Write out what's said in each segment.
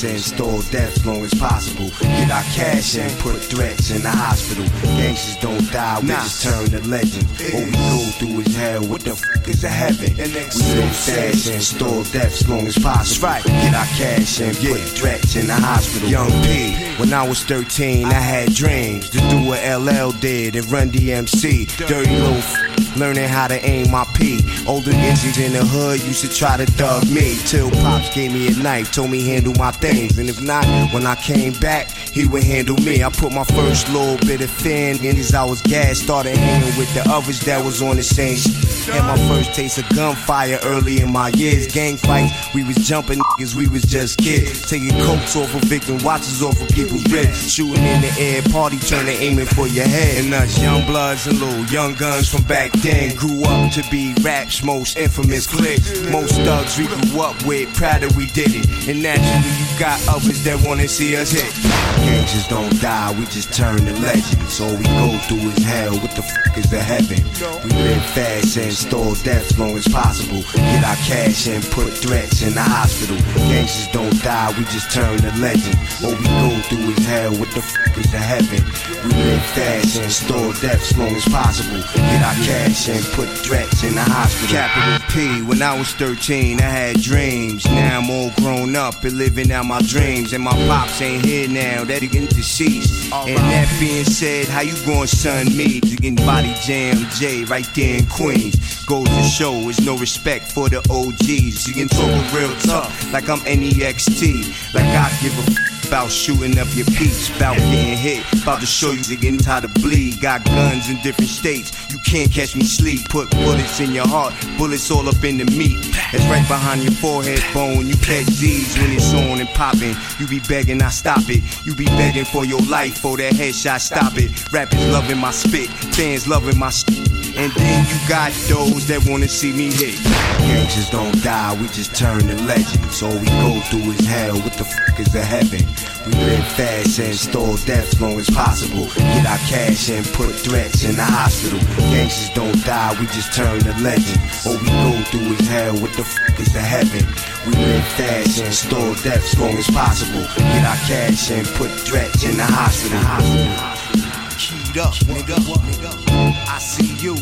Fast and store death as long as possible. Get our cash and put threats in the hospital. Gangsters don't die, we just turn to legend. All we go through is hell. What the fuck is a heaven? We live fast and store death as long as possible. Right. Get our cash and put threats in the hospital. Young P, when I was 13, I had dreams to do what LL did and run DMC. Dirty little learning how to aim my. Older niggas in the hood used to try to thug me. Till Pops gave me a knife, told me handle my things. And if not, when I came back, he would handle me. I put my first little bit of fin in as I was gas, started hanging with the others that was on the same Had my first taste of gunfire early in my years. Gang fights, we was jumping niggas, we was just kids. Taking coats off of victim watches off of people's wrists. Shooting in the air, party turning, aiming for your head. And us young bloods and little young guns from back then grew up to be rap's most infamous clique. Most thugs we grew up with, proud that we did it. And naturally, got others that wanna see us hit. Gangsters don't die, we just turn to legends. All we go through is hell, what the fuck is the heaven? We live fast and store death long as possible. Get our cash and put threats in the hospital. Gangsters don't die, we just turn to legends. All we go through is hell, what the fuck is the heaven? We live fast and store death as long as possible. Get our cash and put threats in the hospital. Capital P, when I was 13, I had dreams. Now I'm all grown up and living out my dreams. And my pops ain't here now, that again deceased. And that being said, how you going, son? Me, You getting body jam J right there in Queens. Goes to show, is no respect for the OGs. You can talk real tough, like I'm NEXT. Like I give a f- about shooting up your peeps, about getting hit, about to show you getting how to bleed. Got guns in different states, you can't catch me sleep. Put bullets in your heart, bullets all up in the meat. It's right behind your forehead bone. You catch Z's when it's on and popping. You be begging, I stop it. You be begging for your life, for that headshot, stop it. Rappers loving my spit, fans loving my shit. And then you got those that wanna see me hit. Gangsters don't die, we just turn to legends. All we go through is hell, what the fuck is the heaven? We live fast and store death long as possible. Get our cash and put threats in the hospital. Gangsters don't die, we just turn to legend. All we go through is hell, what the fuck is the heaven? We live fast and store death long as possible. Get our cash and put threats in the hospital. Keyed up, nigga. I see you.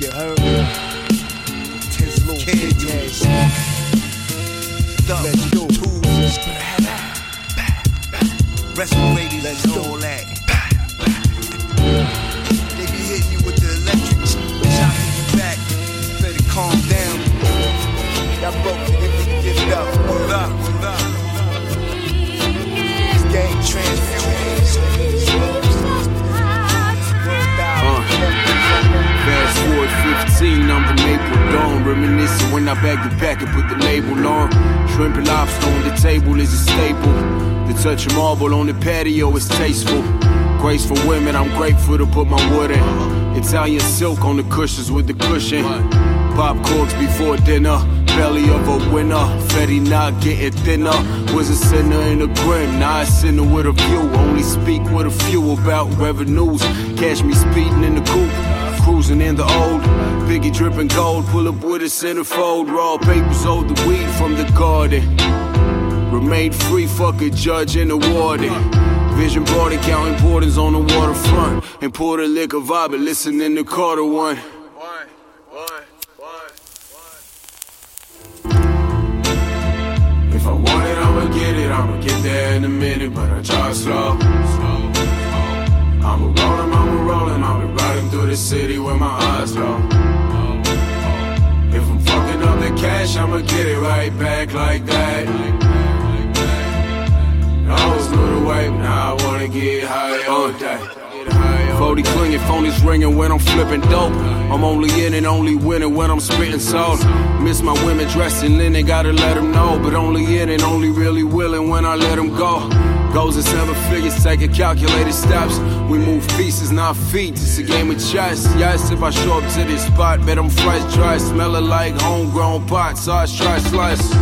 You heard me? Tense little kid, yes. Let's go. Tools. respirators and all that. They be hitting you with the electric, shocking you back. Better calm down. Y'all broke to get, give it up. Word up, word up. This game transformation. 15, I'm from April Dawn. Reminiscing when I bagged the pack and put the label on. Shrimp and lobster on the table is a staple. The touch of marble on the patio is tasteful. Graceful women, I'm grateful to put my wood in. Italian silk on the cushions with the cushion. Pop corks before dinner. Belly of a winner. Fetty not getting thinner. Was a sinner in a grim. Now a sinner with a view. Only speak with a few about revenues. Catch me speeding in the coupe. Cruising in the old. Biggie dripping gold. Pull up with a centerfold. Raw papers, hold the weed from the garden. Remain free, fuck a judge and a warden. Vision boarding, counting borders on the waterfront. And pour the liquor vibe, listening to Carter one. If I want it, I'ma get it. I'ma get there in a minute, but I try slow, slow. I'ma rollin', I'ma rollin', I'll be riding through the city with my eyes low. If I'm fucking up the cash, I'ma get it right back like that. I always knew the way, now I wanna get high all day. 40 clinging, phone is ringing when I'm flipping dope. I'm only in and only winning when I'm spitting salt. Miss my women dressed in linen, gotta let them know. But only in and only really willing when I let them go. Goes in seven figures, taking calculated steps. We move pieces, not feet. It's a game of chess. Yes, if I show up to this spot, bet I'm fresh dressed. Smelling like homegrown pot, I try slice.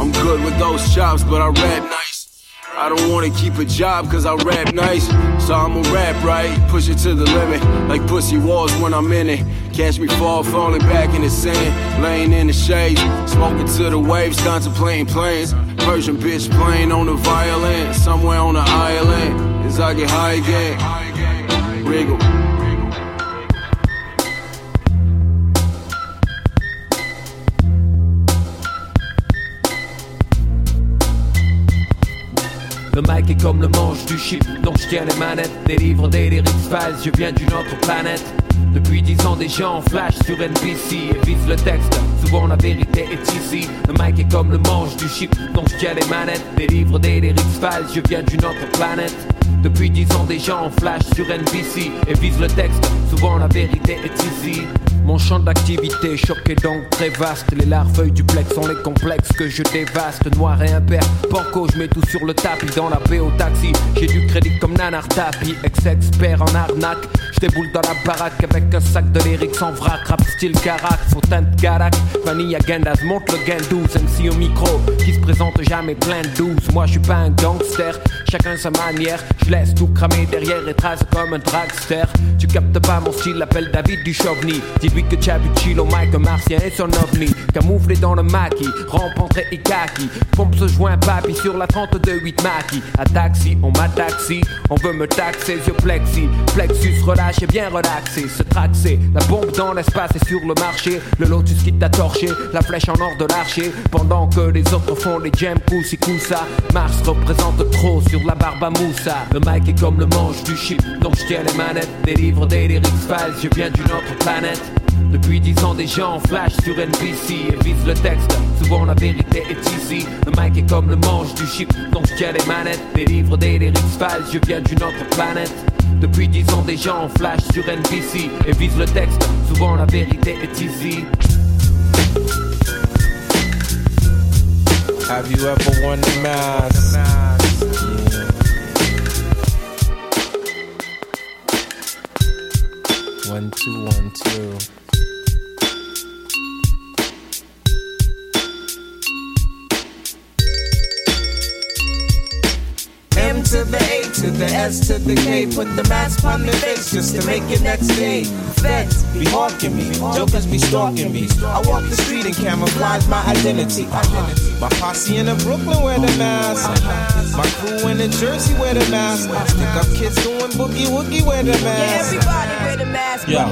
I'm good with those chops, but I rap nice. I don't wanna keep a job cause I rap nice. So I'ma rap right, push it to the limit. Like pussy walls when I'm in it. Catch me fall, falling back in the sand. Laying in the shade, smoking to the waves, contemplating planes. Persian bitch playing on the violin. Somewhere on the island. As I get high again. Wriggle. Le mic est comme le manche du chip dont je tiens les manettes. Des livres, des lyrics files, je viens d'une autre planète. Depuis dix ans déjà on flash sur NBC et vise le texte, souvent la vérité est ici. Le mic est comme le manche du chip dont je tiens les manettes. Des livres, des lyrics files, je viens d'une autre planète depuis dix ans déjà on flash sur NBC et vise le texte, souvent la vérité est ici mon champ d'activité choqué donc très vaste. Les larves duplex sont les complexes que je dévaste. Noir et impair, banco, je mets tout sur le tapis dans la paix au taxi. J'ai du crédit comme Nanar Tapi, ex-expert en arnaque. Je déboule dans la baraque avec un sac de lyrics en vrac. Rap style carac, fontaine de carac. Vanilla Gendaz monte le gain 12. MC au micro qui se présente jamais plein de douze. Moi je suis pas un gangster, chacun sa manière. Je laisse tout cramer derrière et trace comme un dragster. Tu captes pas mon style, appelle David du Chauvigny. Dis-lui que Chabuchil au mic, un martien et son ovni. Camouflé dans le maquis, rencontré Ikaki. Pompe ce joint papy sur la 32-8 maquis. À taxi, on m'a taxi, on veut me taxer, yeux plexi. Plexus relâché, bien relaxé. Se traxer, la bombe dans l'espace et sur le marché. Le lotus qui t'a torché, la flèche en or de l'archer. Pendant que les autres font les jams, poussi ça. Mars représente trop sur la barbe à moussa. Le mic est comme le manche du chip, donc je tiens les manettes. Des livres, des lyrics files, je viens d'une autre planète. Depuis dix ans déjà on flash sur NBC et vise le texte, souvent la vérité est ici Le mic est comme le manche du chip, donc je tiens les manettes Des livres, des lyrics files, je viens d'une autre planète Depuis dix ans déjà on flash sur NBC et vise le texte, souvent la vérité est ici Have you ever won the mass? Two, one, two. To the S to the K. Put the mask on the face just to make it next day. Vets be hawking me. Jokers be stalking me. I walk the street and camouflage my identity. Uh-huh. My posse in the Brooklyn wear the mask. Uh-huh. My crew in the Jersey wear the mask. Uh-huh. Stick up kids doing boogie woogie wear the mask. Yeah, everybody wear the mask. Yo,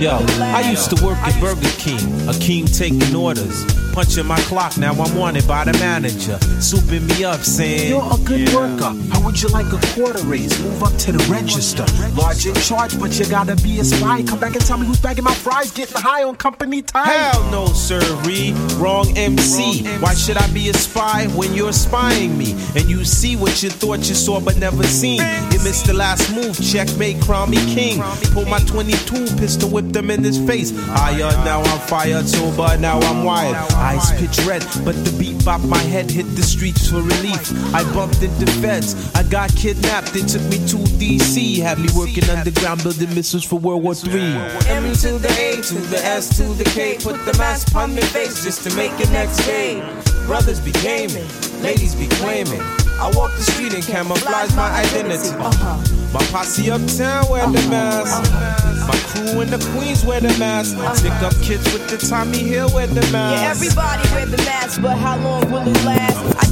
yo, I used to work at Burger King, a king taking orders. Punching my clock, now I'm wanted by the manager. Souping me up, saying, You're a good yeah. worker. How would you like a quarter raise? Move up to the register. Large in charge, but you gotta be a spy. Come back and tell me who's bagging my fries, getting high on company time. Hell no, sirree. Wrong MC. Why should I be a spy when you're spying me? And you see what you thought you saw but never seen. You missed the last move, checkmate, crown me king. Pull my 22 pistol, whip them in his face. I Higher, now I'm fired, sober, now I'm wired eyes pitch red, but the beat bop my head hit the streets for relief. I bumped into feds, I got kidnapped, they took me to DC, had me working underground building missiles for World War III. M to the A to the S to the K, put the mask on my face just to make it next day. Brothers be gaming, ladies be claiming. I walk the street and camouflage my identity. My posse uptown wear the mask. My crew in the Queens wear the mask. Stick up kids with the Tommy Hill wear the mask. Yeah, everybody wear the mask, but how long will it last?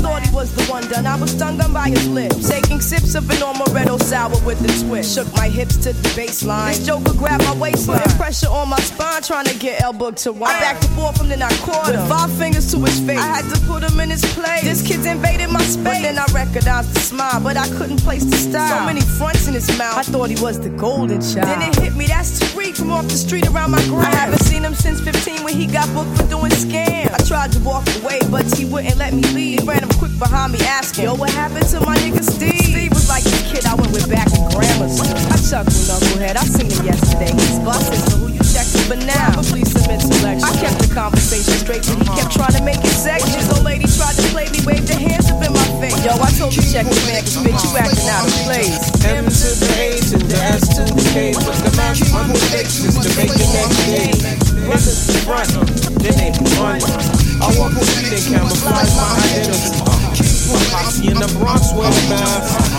I thought he was the one done. I was stung on by his lips. Taking sips of a normal red sour with the twist. Shook my hips to the baseline. This joker grabbed my waistline. Putting pressure on my spine, trying to get elbow to wine. I backed and forth from then I caught him. With five fingers to his face. I had to put him in his place. This kid's invaded my space. But then I recognized the smile, but I couldn't place the style. So many fronts in his mouth. I thought he was the golden child. Then it hit me, that's Tariq from off the street around my grind. I haven't seen him since 15 when he got booked for doing scams. I tried to walk away, but he wouldn't let me leave. He ran behind me asking, Yo, what happened to my nigga Steve? Steve was like the kid I went with back in grammar school. I chuckled, knucklehead. I seen him yesterday. His boss said, so who you checking? But now, probably some intellectual. I kept the conversation straight, but he kept uh-huh. trying to make it sexual. This old lady tried to play me, waved her hands up in my face. Yo, I told you check your man, cause bitch, you acting out of place. M to the A to the S to the K, put the the face just to make the next day. Be running, then they running. I walk the street and camouflage my identity. Posse in the Bronx a mask.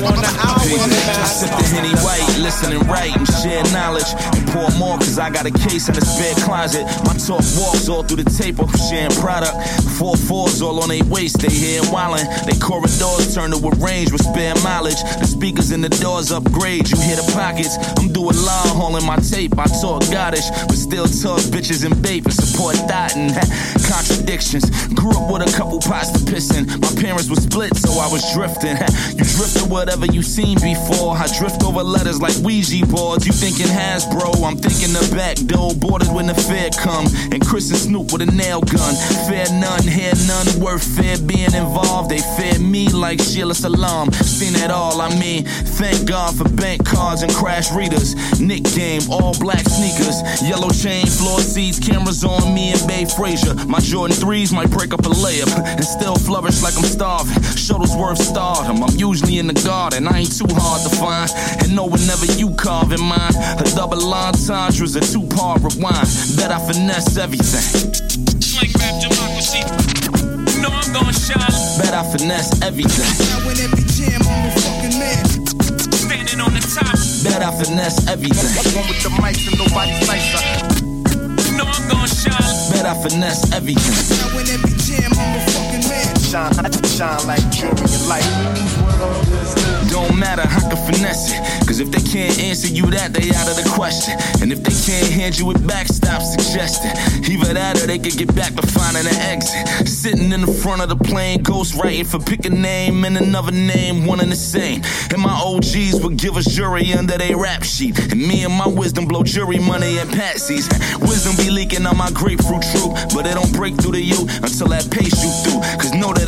On the mask. I sip the Henny White, listen write and share knowledge. And pour more cause I got a case in the spare closet. My talk walks all through the tape of sharing product. Four fours all on their waist, they here wildin'. They corridors turn to a range with spare mileage. The speakers in the doors upgrade, you hear the pockets. I'm doing long hauling my tape. I talk goddish, but still talk bitches and babe support that and contradictions. Grew up with a couple pots to piss in. My parents were split, so I was drifting. you drifted whatever you seen before. I drift over letters like Ouija boards. You thinking Hasbro, I'm thinking the back door. Boarded when the fair come. And Chris and Snoop with a nail gun. Fair none, hair none, worth fair being involved. They fear me like Sheila Salam. Seen it all, I mean, thank God for bank cards and crash readers. Nick game, all black sneakers. Yellow chain, floor seats, cameras on me and Bay Frazier. My Jordan 3s might break up a layup and still flourish like I'm starving. Shuttlesworth stardom. I'm usually in the garden. I ain't too hard to find. And know whenever you carve in mine, a double entendre's a two part rewind. Bet I finesse everything. Like rap democracy. You know I'm gonna shine. Bet I finesse everything. Now when every jam on the fucking man. Standing on the top. Bet I finesse everything. One with the mics and nobody's nicer. You know I'm gonna shine. Bet I finesse everything. Now when every jam on the fucking man. Shine, shine like jewelry in light. Don't matter, I can finesse it. Cause if they can't answer you that, they out of the question. And if they can't hand you it back, stop suggesting. Either that or they could get back to finding an exit. Sitting in the front of the plane, ghost writing for pick a name and another name, one and the same. And my OGs would give us jury under their rap sheet. And me and my wisdom blow jury money and patsies. Wisdom be leaking on my grapefruit truth, but it don't break through to you until that pace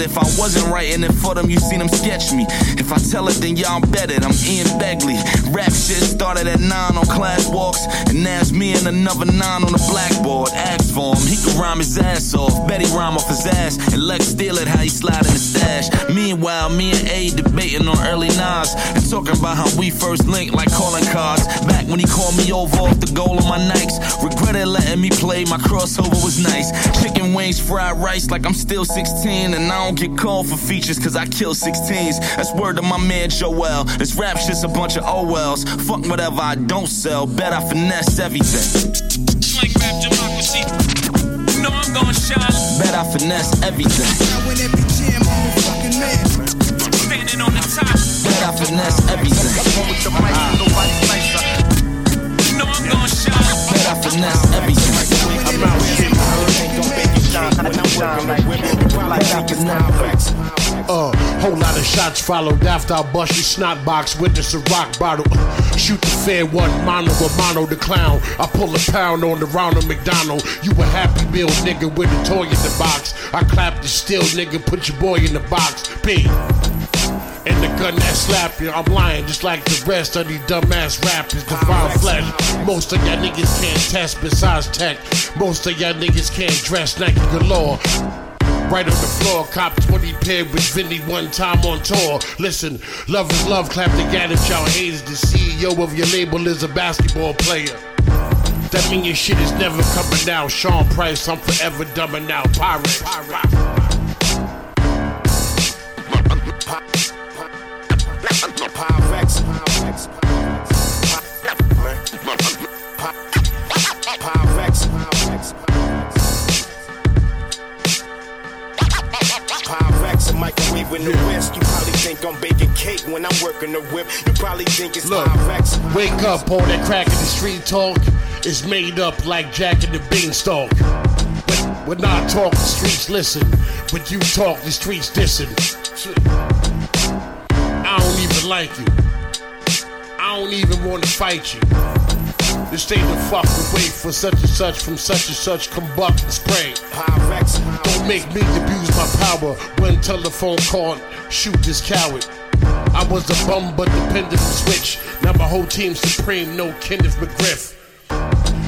if I wasn't writing it for them, you seen them sketch me. If I tell it, then y'all betted. I'm Ian Begley. Rap shit started at nine on class walks, and now it's me and another nine on the blackboard. Ask for him, he can rhyme his ass off. Betty rhyme off his ass, and Lex steal it how he slide in the stash. Meanwhile, me and A debating on early nines and talking about how we first linked like calling cards. Back when he called me over off the goal of my Nikes, regretted letting me play. My crossover was nice. Chicken wings, fried rice, like I'm still 16, and I don't get called for features cause I kill 16s. That's word to my man Joel. This rap shit's a bunch of OLs. Fuck whatever I don't sell. Bet I finesse everything. Slang rap democracy. You know I'm gonna shine. Bet I finesse everything. I win every jam, I'm a fucking man. Standing on the top. Bet I finesse everything. With the mic, nobody's nicer. You know I'm gonna shine. Bet I finesse everything. Shine. Think not uh, whole lot of shots followed after I bust your snot box with this a rock bottle. Shoot the fair one, mono or mono the clown. I pull a pound on the Ronald McDonald. You a happy meal nigga with a toy in the box. I clap the still nigga, put your boy in the box. B. And the gun that slap you, I'm lying just like the rest of these dumbass rappers. Divine flesh. Most of y'all niggas can't test besides tech. Most of y'all niggas can't dress Nike galore right on the floor. Cop 20 pair with Vinny one time on tour. Listen, love is love, clap together, y'all haters. The CEO of your label is a basketball player. That mean your shit is never coming out. Sean Price, I'm forever dumbing out. Pirate. Pirate. in the West. You probably think I'm baking cake when I'm working the whip. You probably think it's Look, wake up, all that crack in the street talk is made up like Jack and the Beanstalk. When, when I talk, the streets listen. When you talk, the streets listen. I don't even like you. I don't even want to fight you. This ain't the fuck away for such and such from such and such combust and spray. Don't make me abuse my power when telephone call, shoot this coward. I was a bum but dependent switch. Now my whole team's supreme, no Kenneth McGriff.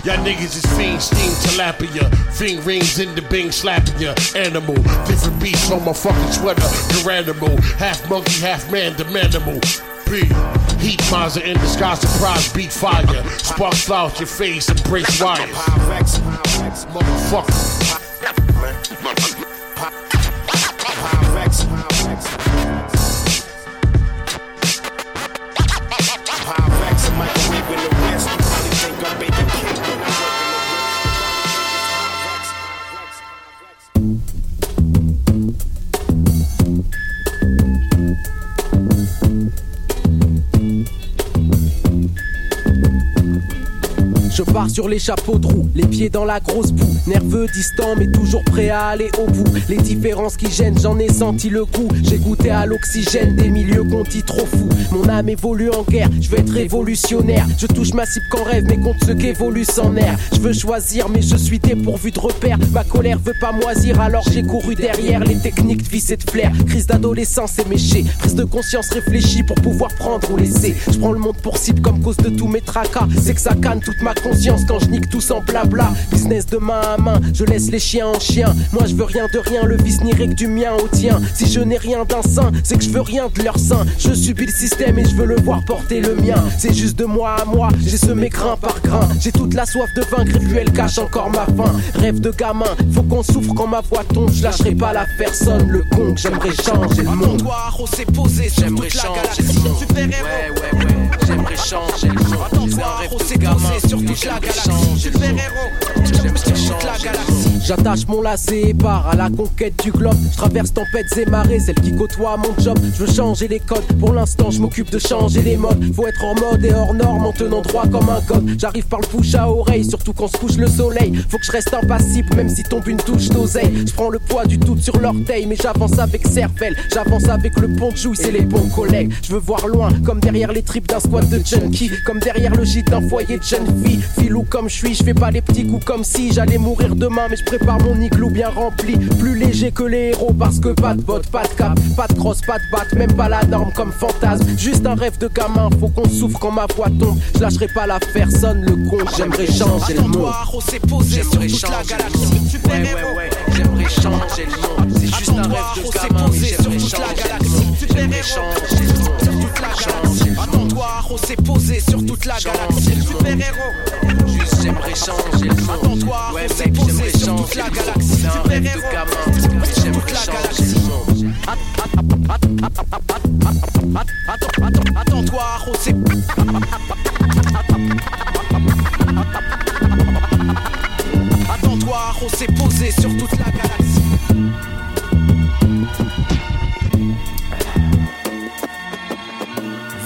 Y'all niggas is fiend, steam, tilapia. Fiend rings in the bing, slapping ya. Animal, different beats on my fucking sweater. Garanimal, half monkey, half man, the manimal. Heat Mazda in disguise, surprise, beat fire. Sparks out your face and brace wires. Motherfucker. Sur les chapeaux de roue, les pieds dans la grosse boue, nerveux, distant, mais toujours prêt à aller au bout. Les différences qui gênent, j'en ai senti le coup. J'ai goûté à l'oxygène des milieux qu'on dit trop fous. Mon âme évolue en guerre, je veux être révolutionnaire. Je touche ma cible qu'en rêve, mais compte ce qu'évolue sans air. Je veux choisir, mais je suis dépourvu de repères. Ma colère veut pas moisir, alors j'ai couru derrière les techniques de vice et de flair. Crise d'adolescence éméchée, prise de conscience réfléchie pour pouvoir prendre ou laisser. Je prends le monde pour cible comme cause de tous mes tracas. C'est que ça canne toute ma conscience quand je nique tout sans blabla. Business de main à main, je laisse les chiens en chien. Moi je veux rien de rien, le vice n'irait que du mien au tien. Si je n'ai rien d'un sein, c'est que je veux rien de leur sein. Je subis le système et je veux le voir porter le mien. C'est juste de moi à moi, j'ai semé grain par grain. J'ai toute la soif de vaincre et elle cache encore ma faim. Rêve de gamin, faut qu'on souffre quand ma voix tombe. Je lâcherai pas la personne, le con j'aimerais changer le monde. on s'est posé la galaxie. Super héros. Ouais, ouais, ouais. J'aimerais changer le monde. Attends-toi, on s'est posé sur la galaxie. J'attache mon lacet et pars à la conquête du globe. Je traverse tempêtes et marées, celles qui côtoient mon job. Je veux changer les codes. Pour l'instant, je m'occupe de changer les modes. Faut être en mode et hors norme en tenant droit comme un code. J'arrive par le bouche à oreille, surtout quand se couche le soleil. Faut que je reste impassible, même si tombe une touche d'oseille. Je prends le poids du tout sur l'orteil, mais j'avance avec cervelle. J'avance avec le pont de jouy, c'est les bons collègues. Je veux voir loin, comme derrière les tripes d'un squat de junkie. Comme derrière le gîte d'un foyer de jeune fille. Filou comme je suis, je fais pas les petits coups comme si j'allais mourir demain, mais je prépare mon igloo bien rempli. Plus léger que les héros parce que pas de bottes, pas de cap, pas de crosse, pas de batte, même pas la norme comme fantasme. Juste un rêve de gamin, faut qu'on souffre quand ma voix tombe. Je lâcherai pas la personne, le con, j'aimerais changer le monde. J'aimerais changer le monde. Ouais, ouais, ouais, j'aimerais changer le monde. C'est juste un rêve de gamin, j'aimerais changer le monde. J'aimerais changer le monde. Navarro s'est posé sur toute la galaxie. Super héros. Juste j'aimerais changer le monde. Attends-toi, ouais, s'est posé sur toute la galaxie. Super héros. Sur toute la galaxie. Attends-toi, Rosé. Attends-toi, posé sur toute la galaxie.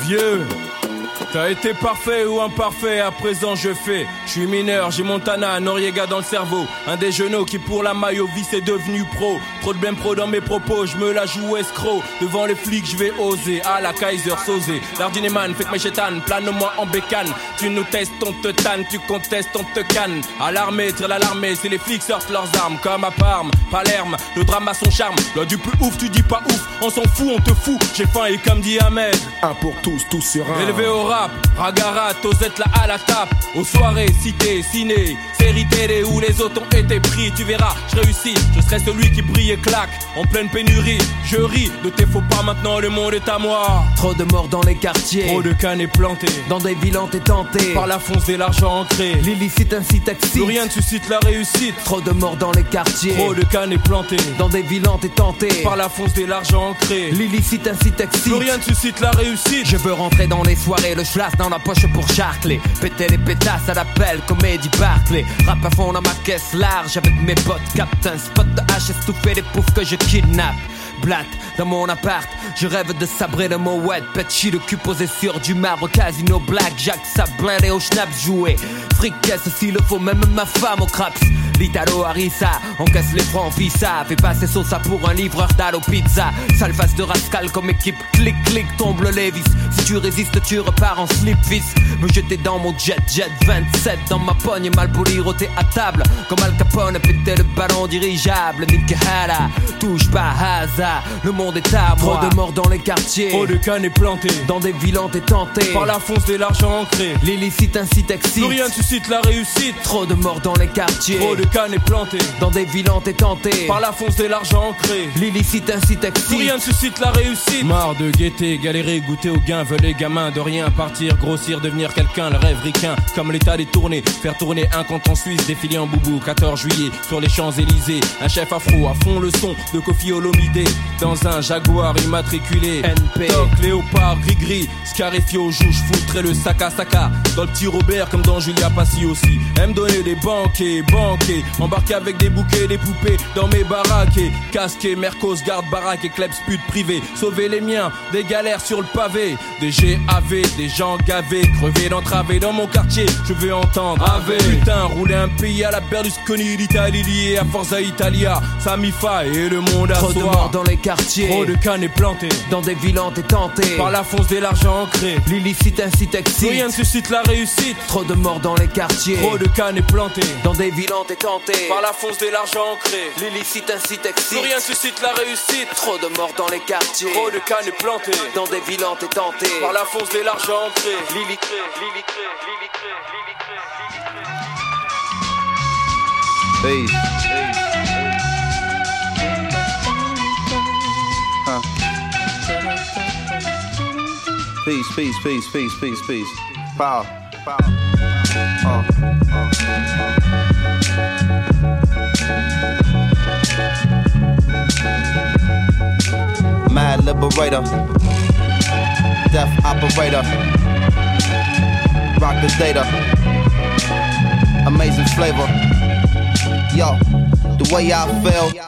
Vieux T'as été parfait ou imparfait, à présent je fais. Je suis mineur, j'ai Montana, Noriega dans le cerveau. Un des genoux qui pour la maille vie c'est devenu pro. Trop de blême pro dans mes propos, je me la joue escroc. Devant les flics, je vais oser. À la Kaiser, Sosé. Dardineman, fait que mes chétanes, plane-moi en bécane. Tu nous testes, on te tanne, tu contestes, on te canne. À l'armée, tire l'alarmée, c'est les flics sortent leurs armes. Comme à Parme, Palerme, le drame a son charme. Là du plus ouf, tu dis pas ouf, on s'en fout, on te fout. J'ai faim et comme dit Ahmed. Un pour tous, tous sur un. Élevé au rap, Ragarat, Osette là à la tape. Aux soirées, cité, ciné, série télé où les autres ont été pris. Tu verras, je réussis, je serai celui qui brille et claque. En pleine pénurie, je ris, de tes faux pas maintenant, le monde est à moi. Trop de morts dans les quartiers. Trop de cannes plantés. Dans des villes et tenté. Par la fonce et l'argent ancré. L'illicite ainsi taxi. Rien ne suscite la réussite. Trop de morts dans les quartiers. Trop de cannes plantés. Dans des villes et tenté. Par la fonce et l'argent ancré. L'illicite ainsi taxi. Rien ne suscite la réussite. Je veux rentrer dans les soirées, le schlass dans la poche pour charcler. Péter les pétasses à l'appel, comédie Barclay. Rap à fond dans ma caisse large avec mes potes. Captain, spot de H, estouffer les poufs que je kidnappe. Blatt dans mon appart, je rêve de sabrer de mon wet Petit le cul posé sur du marbre, casino black, Jack, ça blindé au schnaps joué. Fricasse s'il le faut, même ma femme au craps. L'Italo Harissa, encaisse les francs pizza. Fait passer ça pour un livreur d'Allo Pizza. Sale face de rascal comme équipe, clic clic, tombe le Levis. Si tu résistes, tu repars en slip fils. Me jeter dans mon jet jet 27 dans ma pogne, mal poli, roté à table. Comme Al Capone, péter le ballon dirigeable. Nick Hara, touche pas hasard, le monde est à moi. Trop de morts dans les quartiers, Trop de cannes plantés. dans des villes et tenté. Par la fonce et l'argent ancré. L'illicite ainsi taxi. Plus rien suscite la réussite. Trop de morts dans les quartiers, Trop de cannes plantés. dans des villes et tenté. Par la fonce et l'argent ancré. L'illicite ainsi taxi. Plus rien ne suscite la réussite. Marre de guetter, galérer, goûter au gain, veulent les gamins de rien partir, grossir, devenir quelqu'un, le rêve ricain, comme l'état des tournées, faire tourner un compte en Suisse, défiler en boubou, 14 juillet, sur les Champs-Élysées, un chef afro à fond le son de Kofi Olomide, dans un Jaguar immatriculé, NP. Toc, léopard, gris-gris, scarifié jouge, foutrait le sac à saca, dans le petit Robert comme dans Julia Passy aussi, aime donner des banquets, banquets, embarquer avec des bouquets, des poupées, dans mes baraques, et casqué, Mercos, garde baraque et clubs pute privé, sauver les miens, des galères sur le pavé, des GAV, des gens gavés, crevés d'entraver dans mon quartier, je veux entendre Ave, putain, rouler un pays à la Berlusconi, l'Italie liée à Forza Italia, Samifa et le monde à Trop de morts dans les quartiers, Trop de cannes plantées. Dans des villes et tenté. par la fonce de l'argent ancré. L'illicite ainsi. Plus rien ne suscite la réussite. Trop de morts dans les quartiers, Trop de cannes plantées. Dans des villes et tenté. par la fonce de l'argent ancré. L'illicite ainsi taxi. Plus rien suscite la réussite. Trop de morts dans les quartiers, Trop de cannes plantées dans des villes et tenté. par la fonce de l'argent ancré. L'illicite. Peace. Huh. Peace, peace, peace, peace, peace, peace. Power. Uh, uh. Mad liberator. Death operator. Rock the data. Amazing flavor. Yo, the way I feel.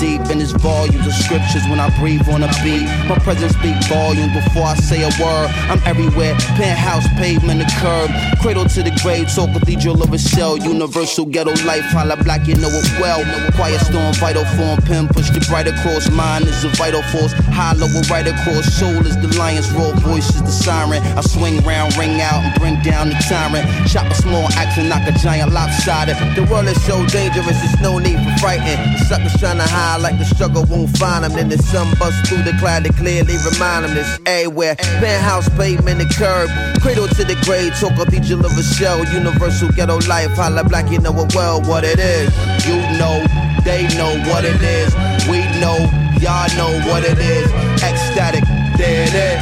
deep, in it's volumes of scriptures when I breathe on a beat. My presence speak volumes before I say a word. I'm everywhere, penthouse, pavement, the curb, cradle to the grave, so cathedral of a shell. Universal ghetto life, holla black, you know it well. Quiet storm, vital form, pen push the bright across. Mine is a vital force, hollow right across. Soul is the lion's roar, voice is the siren. I swing round, ring out, and bring down the tyrant. Chop a small axe and knock a giant lopsided. The world is so dangerous, it's no need for frightened. The suckers trying to hide like the struggle won't find them. Then the sun busts through the cloud to clearly remind them this everywhere. Penthouse, pavement, the curb. Cradle to the grave, talk cathedral of a shell. Universal ghetto life, holla black, you know it well what it is. You know, they know what it is. We know, y'all know what it is. Ecstatic, there it is.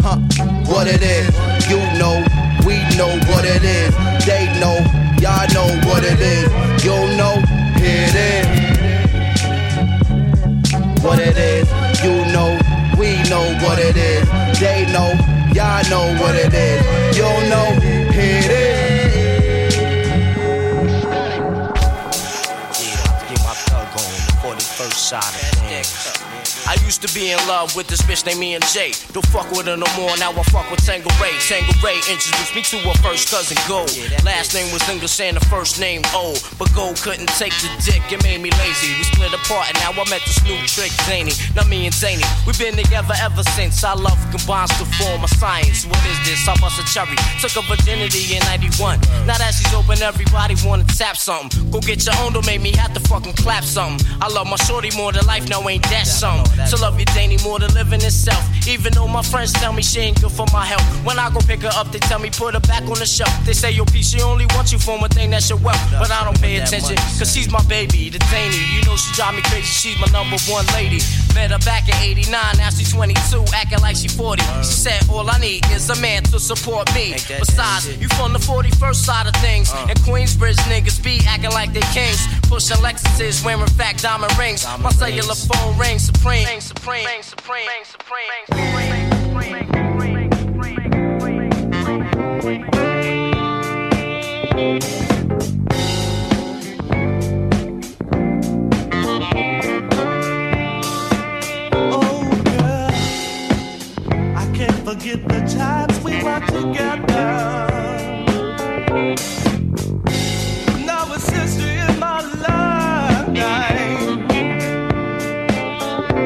Huh, what it is. You know, we know what it is. They know, y'all know what it is. You know, it is. What it is. You know, we know what it is. They know, y'all know what it is. You know, here it is. Get my thug on 41st side. I used to be in love with this bitch named me and Jay. Don't fuck with her no more, now I fuck with Tanqueray. Tango Ray introduced me to her first cousin Gold. Last name was English and the first name O. But Gold couldn't take the dick, it made me lazy. We split apart and now I met this new trick, Zany. Now me and Zany, we've been together ever since. Our love combines to form a science. What is this? I bust a cherry. Took her virginity in 91. Now that she's open, everybody wanna tap something. Go get your own, don't make me have to fucking clap something. I love my shorty more than life, now ain't that something? To love you, Danny, more than living itself. Even though my friends tell me she ain't good for my health. When I go pick her up, they tell me put her back on the shelf. They say, yo, P, she only wants you for one thing, that's your wealth. But I don't pay attention, cause she's my baby, the Danny. You know she drive me crazy, she's my number one lady. Met her back in 89, now she's 22, acting like she 40. She said, all I need is a man to support me. Besides, you from the 41st side of things. And Queensbridge niggas be acting like they kings. Pushing Lexuses, wearing fat diamond rings. My cellular phone rings supreme. Supreme, supreme, supreme, Oh, girl, I can't forget the times we were together.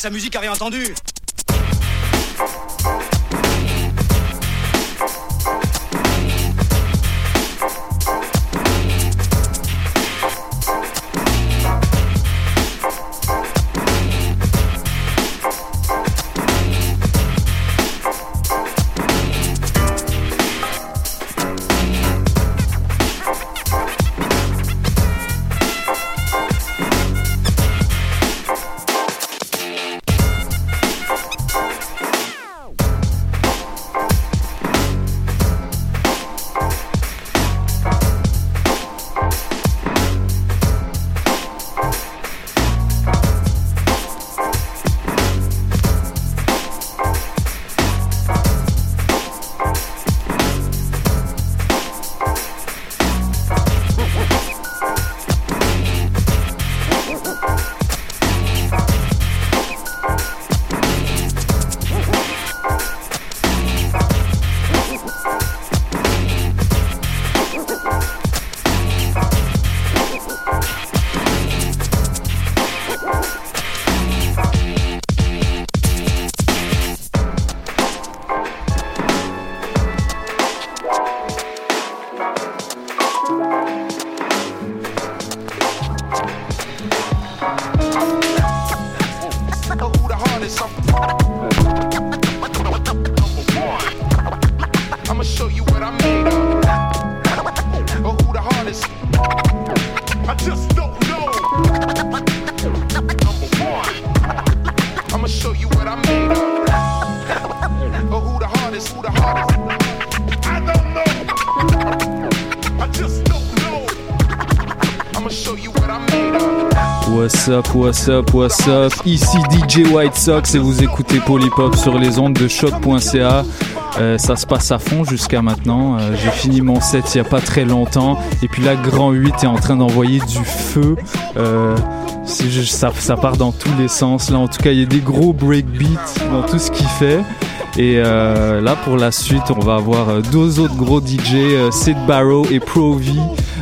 sa musique a rien entendu. What's up, what's up Ici DJ White Sox et vous écoutez Polypop sur les ondes de choc.ca. Euh, ça se passe à fond jusqu'à maintenant. Euh, j'ai fini mon set il n'y a pas très longtemps. Et puis là, Grand 8 est en train d'envoyer du feu. Euh, ça, ça, part dans tous les sens. Là, en tout cas, il y a des gros breakbeats dans tout ce qu'il fait. Et là, pour la suite, on va avoir deux autres gros DJ, Sid Barrow et Pro V.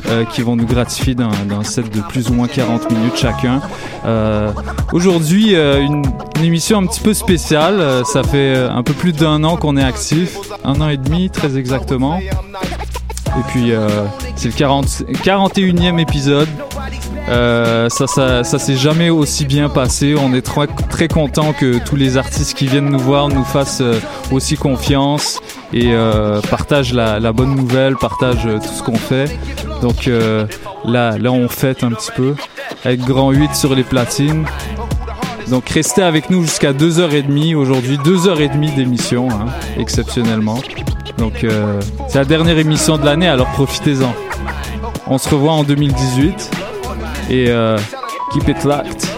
Euh, qui vont nous gratifier d'un set de plus ou moins 40 minutes chacun. Euh, aujourd'hui, euh, une, émission un petit peu spéciale. ça fait un peu plus d'un an qu'on est actif, un an et demi très exactement. Et puis c'est le 40, 41e épisode. ça, ça, ça s'est jamais aussi bien passé. On est très, très content que tous les artistes qui viennent nous voir nous fassent aussi confiance et partagent la, bonne nouvelle, partagent tout ce qu'on fait. Donc euh, là, là, on fête un petit peu avec grand 8 sur les platines. Donc restez avec nous jusqu'à 2h30 aujourd'hui, 2h30 d'émission, hein, exceptionnellement. Donc euh, c'est la dernière émission de l'année, alors profitez-en. On se revoit en 2018 et euh, keep it locked.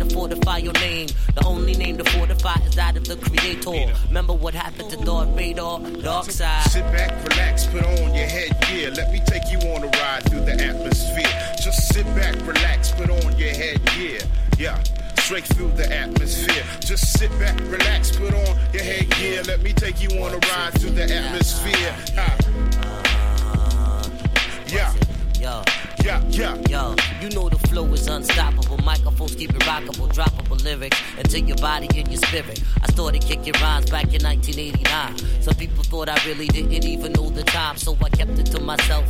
to fortify your name. The only name to fortify is that of the Creator. Remember what happened to Darth Vader, Dark Side. Sit back, relax, put on thought I really didn't even know the time, so I kept it to myself.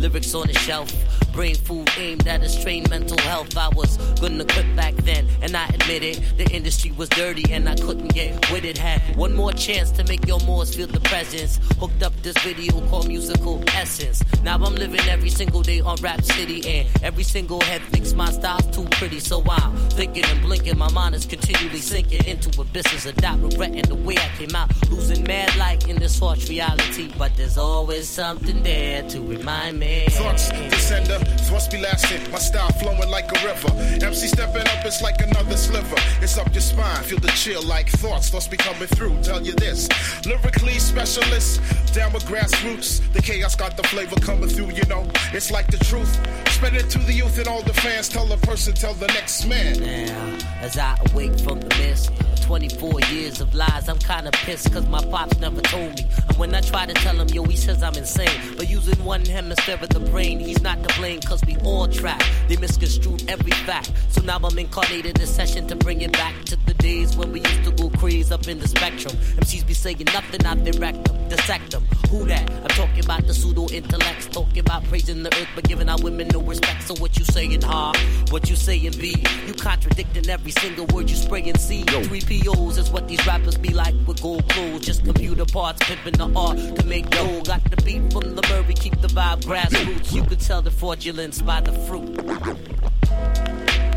Lyrics on the shelf, brain food aimed at a strained mental health. I was gonna quit back then, and I admit it. The industry was dirty, and I couldn't get with it. Had one more chance to make your Moors feel the presence. Hooked up this video called Musical Essence. Now I'm living every single day on Rap City, and every single thinks my style's too pretty. So I'm thinking and blinking, my mind is continually sinking into abysses of doubt, regretting the way I came out, losing mad light in this harsh reality. But there's always something there to remind me. Thoughts, descender, thoughts be lasting. My style flowing like a river. MC stepping up, it's like another sliver. It's up your spine, feel the chill like thoughts. Thoughts be coming through. Tell you this, lyrically specialist, down with grassroots. The chaos got the flavor coming through. You know, it's like the truth. Spread it to the youth and all the fans. Tell the person, tell the next man. Now, as I awake from the mist. 24 years of lies, I'm kinda pissed cause my pops never told me. And when I try to tell him, yo, he says I'm insane. But using one hemisphere of the brain, he's not to blame cause we all trap. They misconstrued every fact. So now I'm incarnated in session to bring it back to the days when we used to go crazy up in the spectrum. MCs be saying nothing, I've direct them, dissect them. Who that? I'm talking about the pseudo intellects, talking about praising the earth but giving our women no respect. So what you saying, huh? What you saying, B? You contradicting every single word you spray and see. Three POs is what these rappers be like with gold clothes. Just computer parts, pimping the art to make dough. Got the beat from the Murray, keep the vibe grassroots. You could tell the fraudulence by the fruit.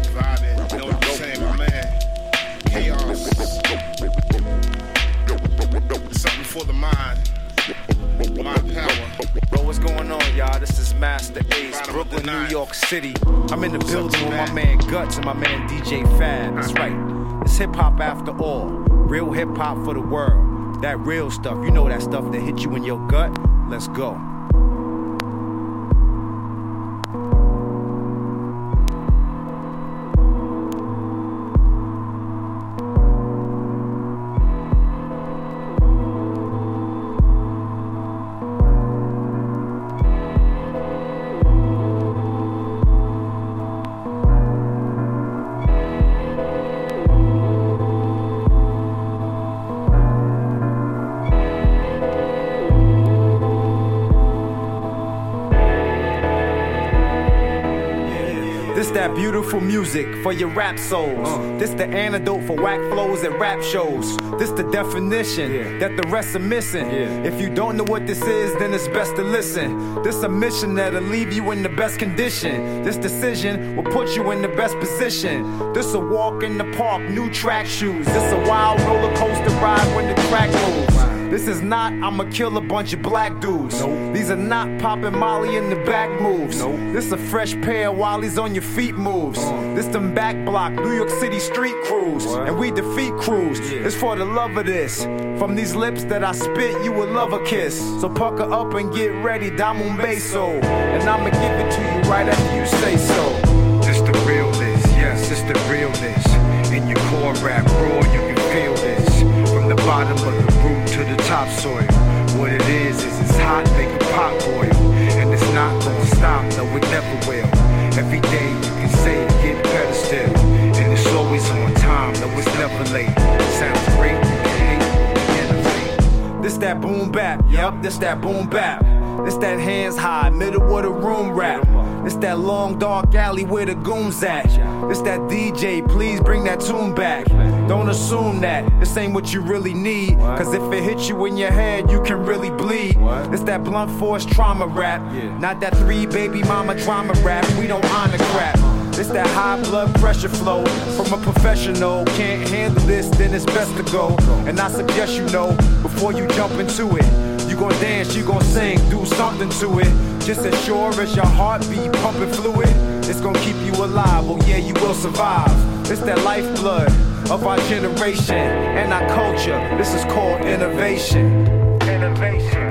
Vibing, you know what I'm saying, my man? Chaos. For the mind. Bro, what's going on, y'all? This is Masta Ace, Brooklyn, New York City. I'm in the building with my man Guts and my man DJ Fab. That's right. It's hip hop after all. Real hip hop for the world. That real stuff. You know that stuff that hit you in your gut? Let's go. Beautiful music for your rap souls. This the antidote for whack flows and rap shows. This the definition that the rest are missing. If you don't know what this is, then it's best to listen. This a mission that'll leave you in the best condition. This decision will put you in the best position. This a walk in the park, new track shoes. This a wild roller coaster ride when the track moves. This is not, I'ma kill a bunch of black dudes. These are not popping Molly in the back moves. This is a fresh pair while he's on your feet moves. Uh-huh. This them back block, New York City street crews. And we defeat crews. It's for the love of this. From these lips that I spit, you will love a kiss. So pucker up and get ready, Damun Beso. And I'ma give it to you right after you say so. This the realness, yes, this the realness. In your core rap raw, you can feel this. From the bottom of the to the topsoil. What it is, is it's hot, make a pot boil. And it's not gonna stop, no, it never will. Every day you can say it, get better still. And it's always on time, no, it's never late. Sounds great, can. This that boom bap, yep, this that boom bap. This that hands high, middle of the room rap. This that long dark alley where the goons at. It's that DJ, please bring that tune back. Don't assume that this ain't what you really need. Cause if it hits you in your head, you can really bleed. It's that blunt force trauma rap. Not that three baby mama drama rap. We don't honor crap. It's that high blood pressure flow from a professional. Can't handle this, then it's best to go. And I suggest you know before you jump into it. You gon' dance, you gon' sing, do something to it. Just as sure as your heartbeat pumping fluid, it's gonna keep you alive. Oh yeah, you will survive. It's that lifeblood of our generation and our culture. This is called innovation. Innovation,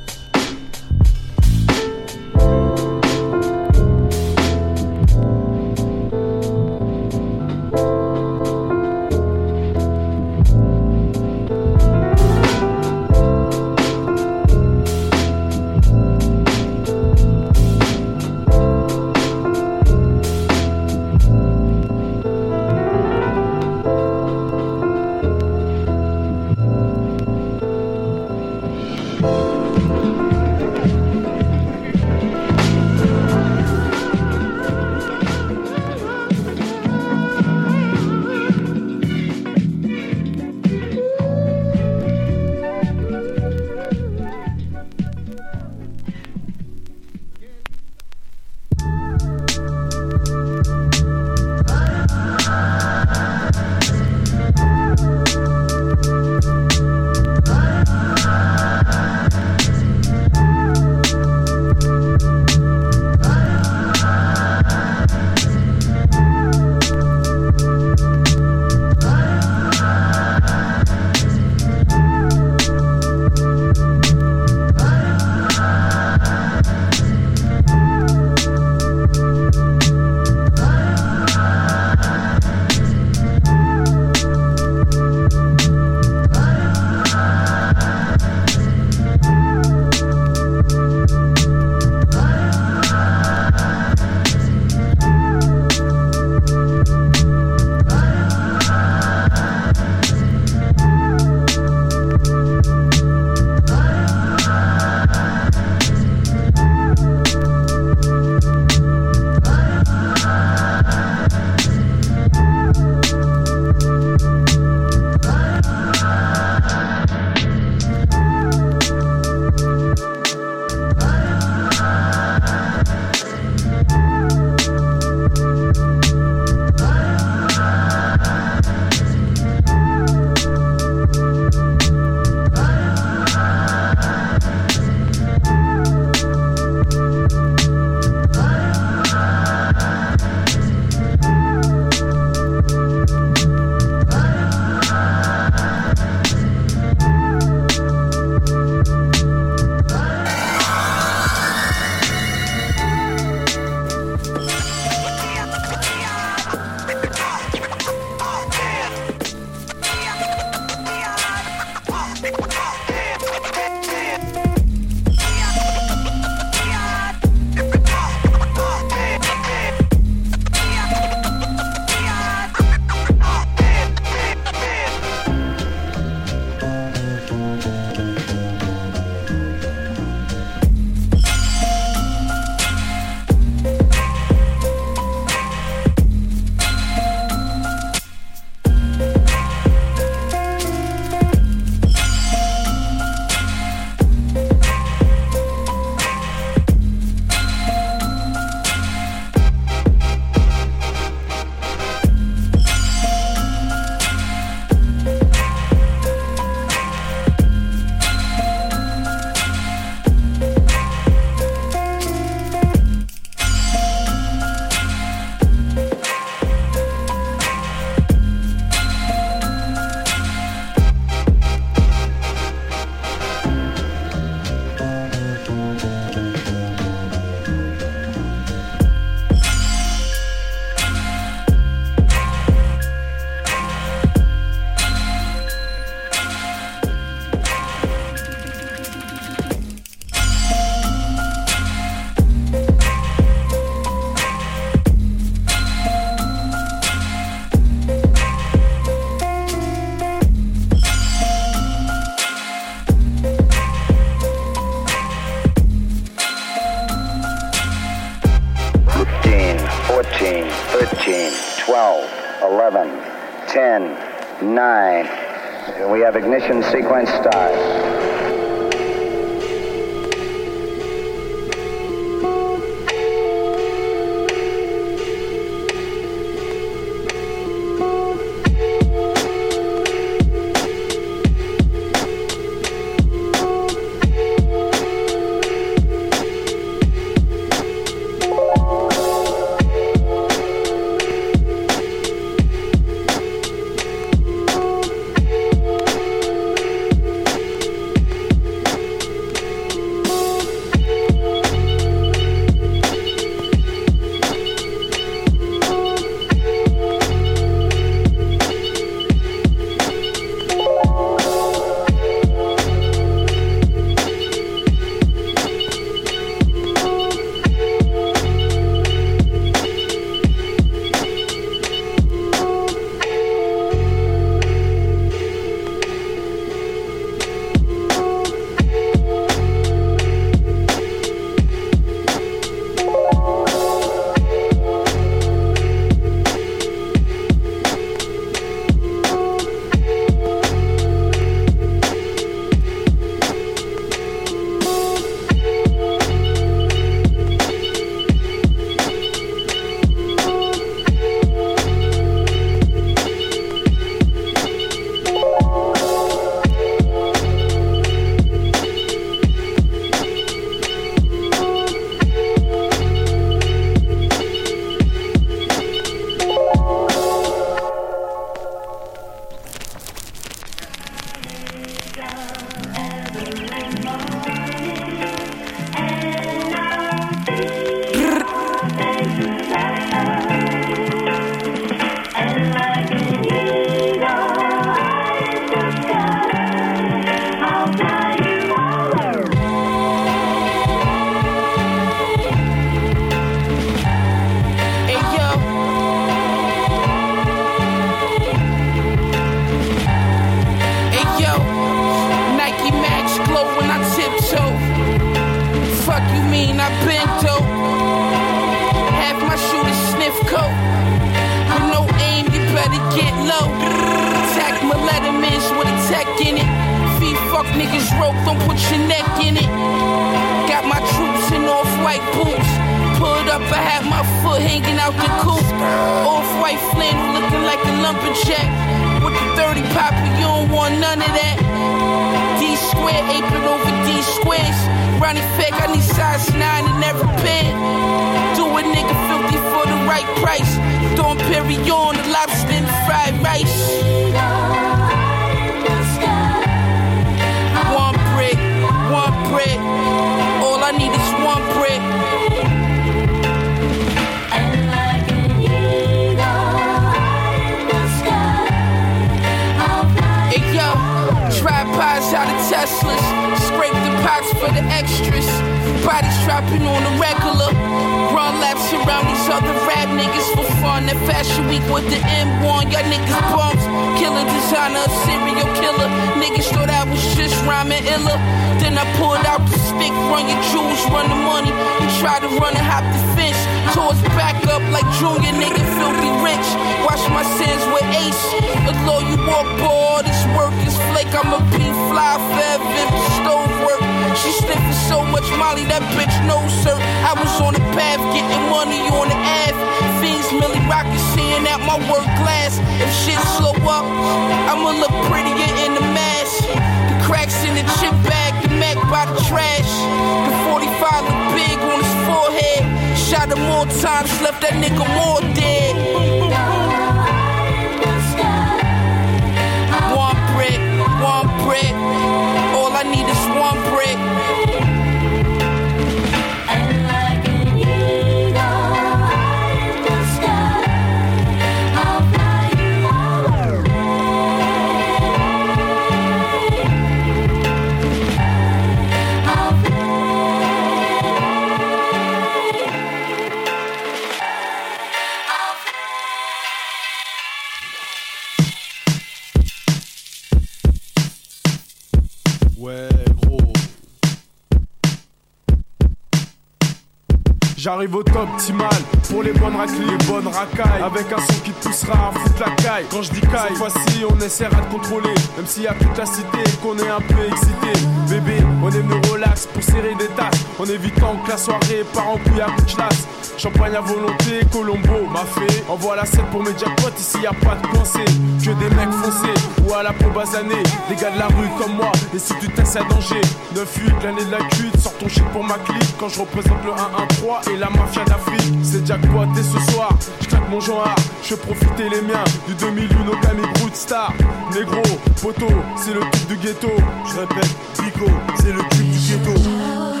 Des gars de la rue comme moi, et si tu testes à danger. 9-8, l'année de la cuite, sors ton shit pour ma clique. Quand je représente le 1-1-3 et la mafia d'Afrique. C'est jackpot et ce soir, je claque mon genre. Je profiter les miens du 2001 au Camille Brood Star. Négro, poteau, c'est le type du ghetto. Je répète, Pico, c'est le type du ghetto.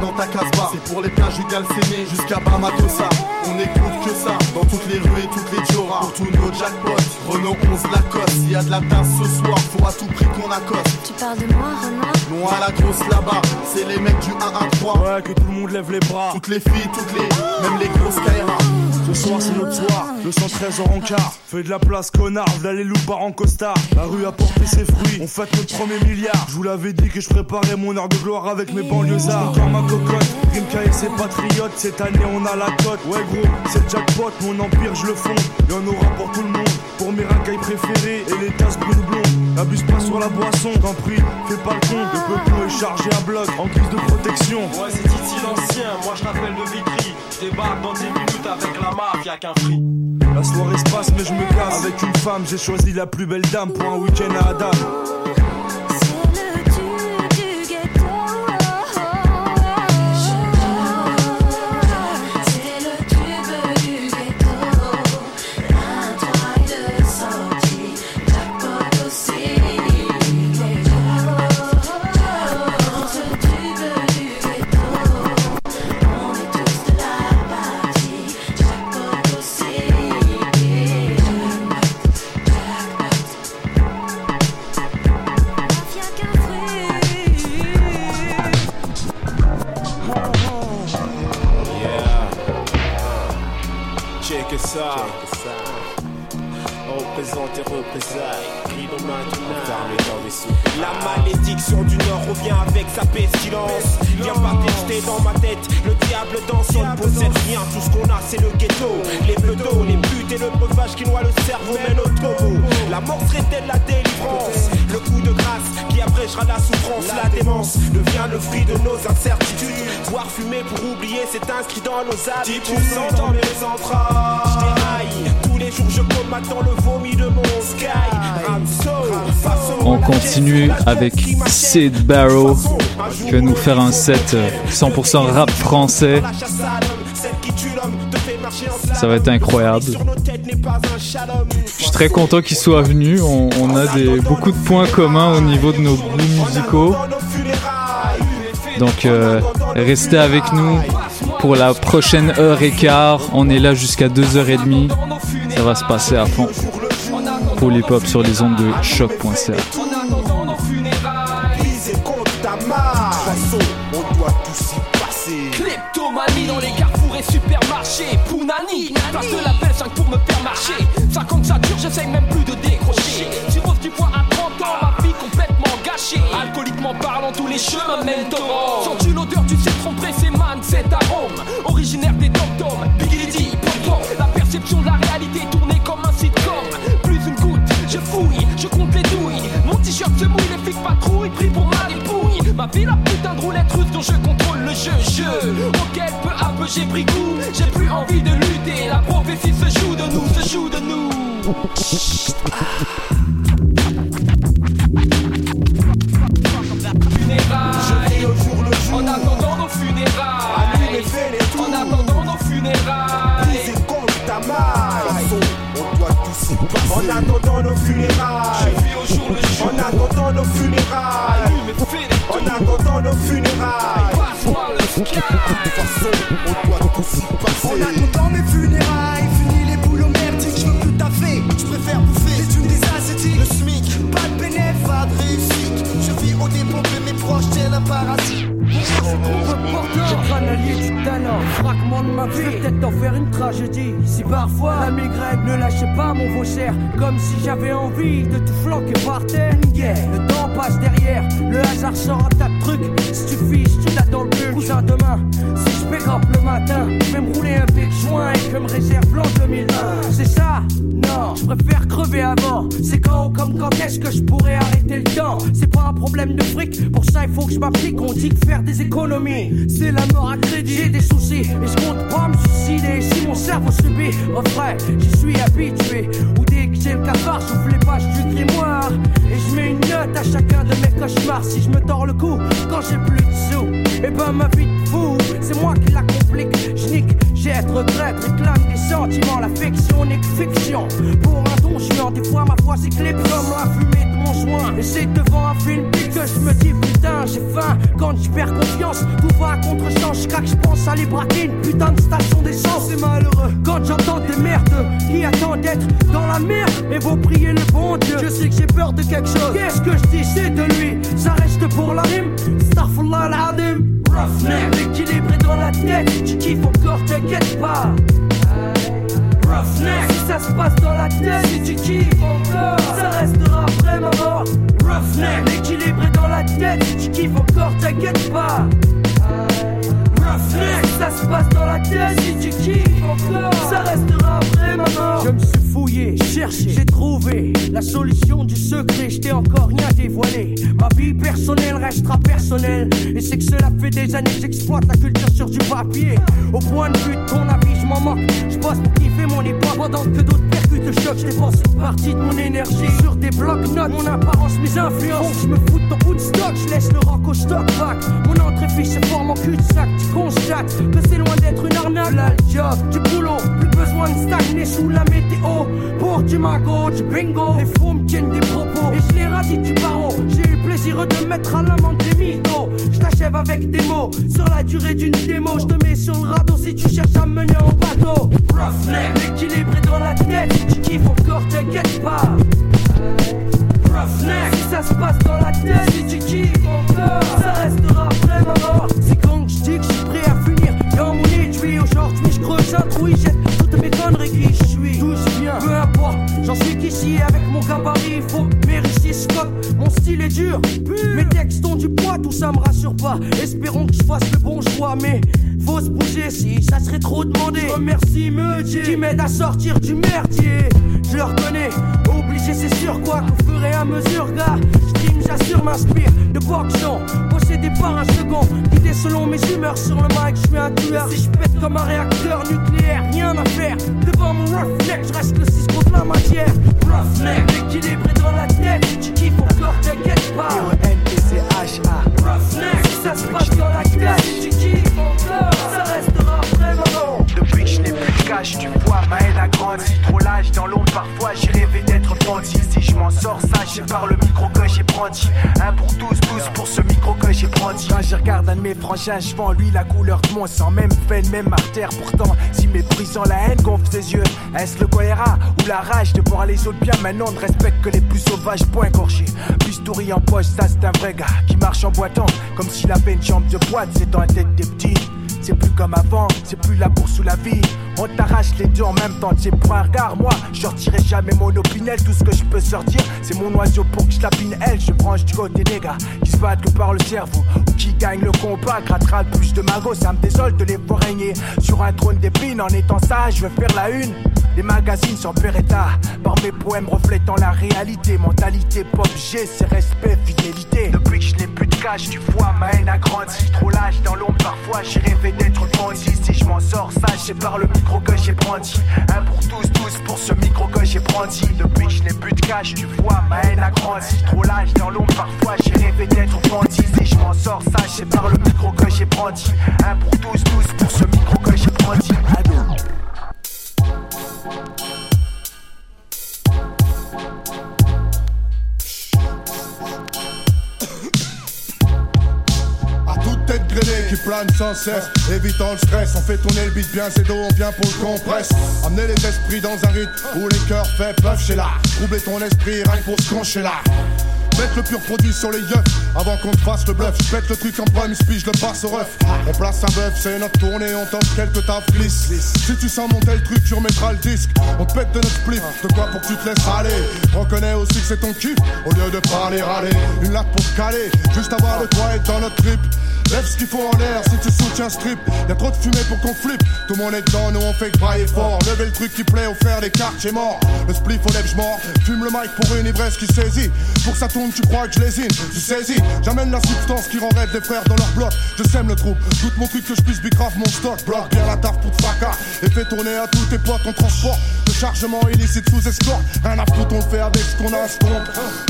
Dans ta casse-bar. C'est pour les plages du Galséné jusqu'à Bamatosa. On écoute que ça dans toutes les rues et toutes les dioras. Pour tous nos jackpots, Renault 11 Lacoste. S'il y a de la tasse ce soir, faut à tout prix qu'on accoste. Tu parles de moi, Renaud? Non, à la grosse là-bas, c'est les mecs du 1-1-3. Ouais, que tout le monde lève les bras. Toutes les filles, toutes les, même les grosses Kaira. Ce soir c'est notre soir, le 113 en rencard. Fais de la place, connard, v'là les loups en costard. La rue a porté ses fruits, on fête notre premier milliard. Je vous l'avais dit que je préparais mon heure de gloire avec mes banlieusards. Encore ma cocotte, Rimka et ses. Cette année on a la cote. Ouais gros, c'est jackpot, mon empire je le fonde. Y'en aura pour tout le monde, pour mes racailles préférées et les tasses brunes blondes. N'abuse pas sur la boisson, t'en prie, fais pas le con. Le peuple est chargé un bloc en guise de protection. Ouais c'est Titi l'ancien, moi je t'appelle de. Je débarque dans 10 minutes avec la mafia qu'un free. La soirée se passe, mais je me casse. Avec une femme, j'ai choisi la plus belle dame pour un week-end à Adam. La malédiction du Nord revient avec sa pestilence. Viens pas t'éjeter dans ma tête, le diable danse, on ne possède rien. Tout ce qu'on a, c'est le ghetto. Les bleus d'eau, les putes et le breuvage qui noie le cerveau mène au tombeau. La mort serait de la délivrance Le coup de grâce qui abrégera la souffrance, la démence devient le fruit de nos incertitudes. Boire fumer pour oublier, c'est inscrit dans nos habitudes. 10% dans mes entrailles continue avec Sid Barrow qui va nous faire un set 100% euh, rap français. Ça va être incroyable. Je suis très content qu'il soit venu. On, a des, beaucoup de points communs au niveau de nos goûts musicaux. Donc euh, restez avec nous pour la prochaine heure et quart. On est là jusqu'à 2h30. Ça va se passer à fond. Pour les pop sur les ondes de choc.ca. Kleptomanie dans les carrefours et supermarchés. Pounani, place de la 5 pour me faire marcher. 50 ça dure, j'essaye même plus de décrocher. Tirose du poids à 30 ans, ma vie complètement gâchée. Alcooliquement parlant, tous les chemins mènent au Sens-tu l'odeur du citron pressé, man, cet arôme. Originaire des dom-toms, Se mouille, les flics patrouillent, pris pour mal et Ma vie, la putain de roulette russe dont je contrôle le jeu. Jeu auquel peu à peu j'ai pris goût. J'ai plus envie de lutter. La prophétie se joue de nous, se joue de nous. Funérailles, en attendant nos funérailles. En attendant nos funérailles. Attendant nos funérailles. Passe-moi le sky. De toute façon, on doit tous y passer. Si parfois la migraine ne lâchait pas mon vaussaire, comme si j'avais envie de tout flanquer par terre. Yeah. Le temps passe derrière, le hasard sort un tas de trucs. Si tu fiches, tu l'as dans le but. Cousin demain, préfère crever avant. C'est quand comme quand est-ce que je pourrais arrêter le temps? C'est pas un problème de fric, pour ça il faut que je m'applique. On dit que faire des économies, c'est la mort à crédit. J'ai des soucis et je compte pas me suicider. Si mon cerveau subit, refrain, j'y suis habitué. Ou dès que j'ai le cafard, j'ouvre les pages du grimoire. Et je mets une note à chacun de mes cauchemars. Si je me tords le cou quand j'ai plus de sous, et eh ben ma vie de fou, c'est moi qui la complique. Je j'ai être regret, réclame des sentiments. L'affection n'est que fiction. Pour un don, des fois ma voix s'éclipse comme la fumée de mon joint. Et c'est devant un film que je me dis putain, j'ai faim. Quand je perds confiance, tout va à contre-champ. craque, je pense à les braquer une putain de station d'essence. C'est malheureux quand j'entends des merdes qui attendent d'être dans la merde et vont prier le bon Dieu. Je sais que j'ai peur de quelque chose. Qu'est-ce que je dis, c'est de lui. Ça reste pour la rime. Starfullah al-Adim. Roughneck, équilibré dans la tête. Tu kiffes encore, t'inquiète pas. Roughneck, si ça se passe dans la tête, si tu kiffes encore, ça restera après ma mort. Roughneck, équilibré dans la tête, si tu kiffes encore, t'inquiète pas. Ça se passe dans la tête, si tu kiffes encore, ça restera après ma. Je me suis fouillé, cherché, j'ai trouvé la solution du secret, je t'ai encore rien dévoilé. Ma vie personnelle restera personnelle, et c'est que cela fait des années que j'exploite la culture sur du papier. Au point de vue de ton avis, je m'en moque, je bosse pour kiffer mon époque, pendant que d'autres percutent le choc, je dépense une partie de mon énergie sur des blocs-notes, mon apparence, mes influences. Je me fous de ton stock, je laisse le rock au stock back. Mon entrée fiche se forme en cul-de-sac, tu constates que c'est loin d'être une arnaque. Là, job, du boulot, plus besoin de stagner sous la météo. Pour du magot, du bingo, les fous me tiennent des propos. Et je les radis du barreau, j'ai eu plaisir de mettre à l'amende des mythos. Je t'achève avec des mots, sur la durée d'une démo. Je te mets sur le radeau si tu cherches à me mener en bateau. Roughneck, équilibré dans la tête, si tu kiffes encore, t'inquiète pas. Roughneck, si ça se passe dans la tête, si tu kiffes encore, ça restera après ma mort. C'est quand je dis que je suis prêt à finir dans mon étui. Aujourd'hui, je creuse un trou, jette toutes mes conneries qui je suis. D'où je viens, peu importe, j'en suis qu'ici avec mon gabarit. Il faut mes récits mon style est dur. Mes textes ont du poids, tout ça me rassure pas. Espérons que je fasse le bon choix, mais faut se bouger si ça serait trop demandé. Remercie me qui m'aide à sortir du merdier. Je le reconnais, obligé c'est sûr quoi qu'au fur et à mesure, gars. J'stream, j'assure, m'inspire de boxon. Possédé par un second, guidé selon mes humeurs sur le mic, je suis un tueur. Si je pète comme un réacteur nucléaire, rien à faire. Devant mon roughneck, je reste le 6 contre la matière. Roughneck, équilibré dans la tête, tu kiffes encore, t'inquiète pas. N-P-C-H-A. Roughneck, ça se passe dans la tête, tu kiffes encore, ça que tu vois, ma haine a grandi. Trop l'âge dans l'ombre, parfois j'ai rêvé d'être bandit. Si je m'en sors, c'est par le micro que j'ai brandi. Un pour tous, tous pour ce micro que j'ai brandi. Quand je regarde un de mes frangins, je vends lui la couleur de mon sang. Même peine, même artère, pourtant, si méprisant la haine gonfle ses yeux, est-ce le choléra ou la rage de voir les autres bien? Maintenant, ne respecte que les plus sauvages, point gorgé. Plus en poche, ça c'est un vrai gars qui marche en boitant, comme s'il avait une jambe de boîte, c'est dans la tête des petits. C'est plus comme avant, c'est plus la bourse ou la vie. On t'arrache les deux en même temps, pour un regard. Moi, je sortirai jamais mon opinel. Tout ce que je peux sortir, c'est mon oiseau pour que je lapine elle. Je branche du côté des gars qui se battent que par le cerveau. Ou qui gagnent le combat, grattera le plus de magot. Ça me désole de les voir régner sur un trône d'épines. En étant sage, je veux faire la une. Les magazines sont Beretta, par mes poèmes reflétant la réalité. Mentalité pop, G, c'est respect, fidélité. Depuis que je n'ai plus de cash, tu vois, ma haine a grandi. Trop lâche dans l'ombre, parfois j'ai rêvé d'être bandit. Si je m'en sors, sage, c'est par le micro que j'ai brandi. Un pour tous, tous pour ce micro que j'ai brandi. Depuis que je n'ai plus de cash, tu vois, ma haine a grandi. Trop lâche dans l'ombre, parfois j'ai rêvé d'être bandit. Si je m'en sors, sage, c'est par le micro que j'ai brandi. Un pour tous, tous pour ce micro que j'ai brandi. Qui plane sans cesse, évitant le stress. On fait tourner le beat bien, c'est dos, on vient pour le compresse. Amener les esprits dans un rythme où les cœurs fait peuvent chez là. Troubler ton esprit, rien pour se concher là. Mettre le pur produit sur les yeux avant qu'on te fasse le bluff. Je pète le truc en prime, puis je le passe au ref. On place un bœuf, c'est notre tournée, on t'offre quelques taf. Si tu sens monter le truc, tu remettras le disque. On te pète de notre spliff, de quoi pour que tu te laisses aller? Reconnais aussi que c'est ton kiff, au lieu de parler râler. Une latte pour caler, juste avoir le toit être dans notre trip. Lève ce qu'il faut en l'air si tu soutiens strip. Y'a trop de fumée pour qu'on flippe. Tout le monde est dedans, nous on fait que brailler fort. Levez le truc qui plaît, au faire des quartiers morts. Le spliff au lève, j'mors. Fume le mic pour une ivresse qui saisit. Pour que ça tourne, tu crois que je lésine. Tu saisis, j'amène la substance qui rend rêve des frères dans leur bloc. Je sème le trou, doute mon truc que je puisse bicrave mon stock. Bloque bien la taf pour te fracas. Et fais tourner à tous tes potes en transport. Chargement illicite sous escorte. Rien à foutre, on le fait avec ce qu'on a, ce qu'on.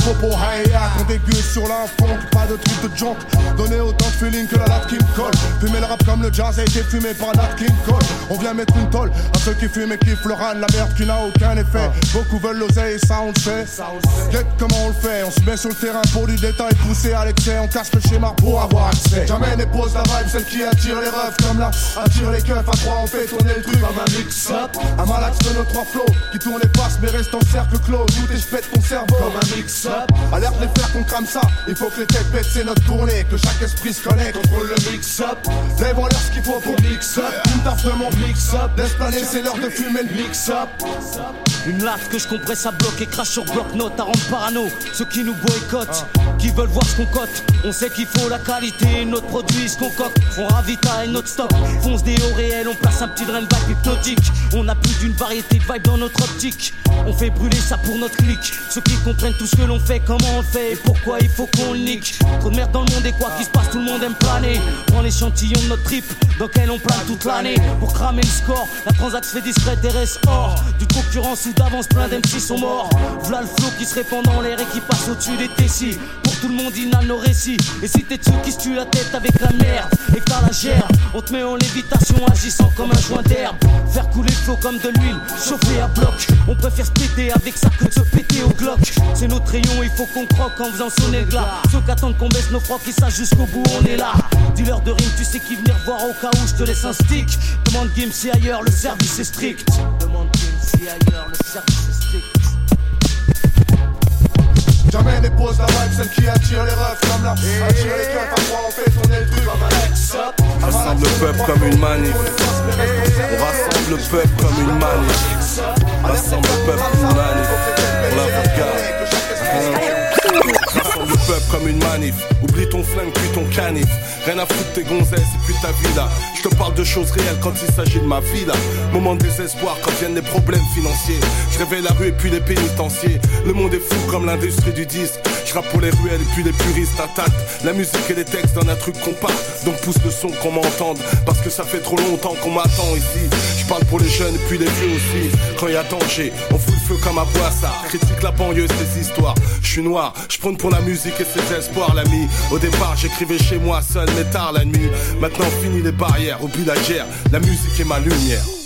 Popo, hey, on dégueule sur l'infond. Pas de truc de junk. Donner autant de feeling que la latte qui me colle. Fumer le rap comme le jazz a été fumé par Nat King Cole. On vient mettre une tolle à ceux qui fument et le ran, la merde qui n'a aucun effet. Beaucoup veulent l'oseille et ça on le sait. Get comment on le fait, on se met sur le terrain pour du détail poussé à l'excès. On casse le schéma pour avoir accès. Jamais n'épose la vibe, celle qui attire les refs comme là. Attire les keufs, à trois on fait tourner le truc comme un mix-up. Un malax de nos trois flots qui tourne les passes mais reste en cercle clos. Tout et je pète ton cerveau comme un mix-up. Alerte les frères qu'on crame ça. Il faut que les têtes pètent, c'est notre tournée. Que chaque esprit se connecte, contrôle le mix-up. Lève en l'air ce qu'il faut pour mix-up. Une taf de mon mix-up. Laisse planer, c'est l'heure de fumer le mix-up. Une latte que je compresse à bloc et crache sur bloc-notes à rendre parano. Ceux qui nous boycottent, qui veulent voir ce qu'on cote. On sait qu'il faut la qualité, notre produit se concocte. On ravitaille notre stock, fonce des hauts réels, on place un petit drain vibe hypnotique. On a plus d'une variété de vibes dans notre optique. On fait brûler ça pour notre clic. Ceux qui comprennent tout ce que l'on fait, comment on le fait et pourquoi il faut qu'on le nique. Trop de merde dans le monde et quoi qu'il se passe, tout le monde aime planer. Prends l'échantillon de notre trip, dans lequel on plane toute l'année. Pour cramer le score, la transaction fait discrète et reste. Du concurrence ou d'avance, plein d'MC sont morts. V'là le flow qui se répand dans l'air et qui passe au-dessus des tessis. Pour tout le monde, inhale nos récits. Et si t'es qui se tuent la tête avec la merde et que t'as la gerbe, on te met en lévitation agissant comme un joint d'herbe. Faire couler le flow comme de l'huile, chauffer à bloc. On préfère se péter avec ça que de se péter au glock. C'est notre rayon, il faut qu'on croque en faisant sonner le. Ceux qui attendent qu'on baisse nos frocs, qui sachent jusqu'au bout, on est là. Dis-leur de rime, tu sais qui venir voir au cas où je te laisse un stick. Demande game si ailleurs, le service est strict. Si ailleurs, le service est strict. Jamais n'épose la vibe, celle qui attire les refs comme là. Attire les keufs, à trois on fait tourner le truc comme un mix-up. Rassemble le peuple comme une manif. On rassemble le peuple comme une manif. Rassemble le peuple comme une manif. On la regarde. Le peuple comme une manif. Oublie ton flingue puis ton canif. Rien à foutre tes gonzesses et puis ta vie là. Je te parle de choses réelles quand il s'agit de ma vie là. Moment de désespoir quand viennent les problèmes financiers. Je réveille la rue et puis les pénitenciers. Le monde est fou comme l'industrie du disque. Je rappe pour les ruelles et puis les puristes attaquent. La musique et les textes donnent un truc compacte. Donc pousse le son qu'on m'entende. Parce que ça fait trop longtemps qu'on m'attend ici. Je parle pour les jeunes et puis les vieux aussi. Quand y a danger, on fout le feu comme à Boissard. Critique la banlieue, ces histoires. Je suis noir, je prône pour la musique et ses espoirs, l'ami. Au départ, j'écrivais chez moi seul, mais tard la nuit. Maintenant, fini les barrières, au but. La musique est ma lumière.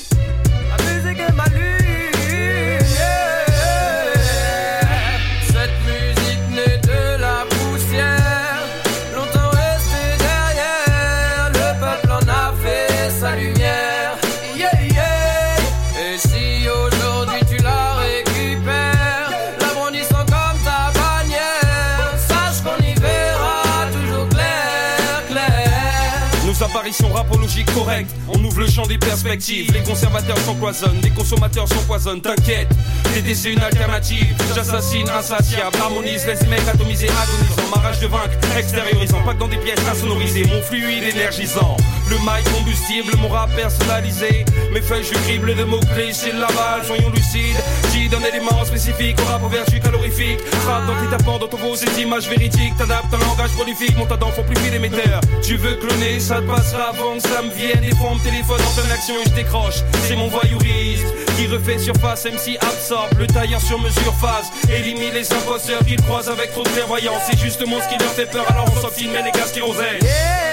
On ouvre le champ des perspectives. Les conservateurs s'empoisonnent, les consommateurs s'empoisonnent. T'inquiète, TD c'est une alternative. J'assassine, insatiable, harmonise, laisse mecs atomisés, agonisant. Ma rage de vaincre, extériorisant, pas que dans des pièces insonorisées. Mon fluide énergisant, le mic combustible, mon rap personnalisé. Mes feuilles, je crible de mots-clés, balle, soyons lucides. J'y donne éléments spécifiques au rap aux vertus calorifiques. Frappe dans tes tapants, dans ton veau, ces images véridiques. T'adaptes un langage prolifique, mon talent font plus vite émetteur. Tu veux cloner, ça te passera avant que ça me vienne. Des fois, on me téléphone en pleine action et je décroche. C'est mon voyourisme qui refait surface, MC absorbe le tailleur sur mesure phase. Élimine les imposteurs qu'ils croisent avec trop de clairvoyance. C'est justement ce qui leur fait peur, alors on s'obstine, mais les gars, qui. Cette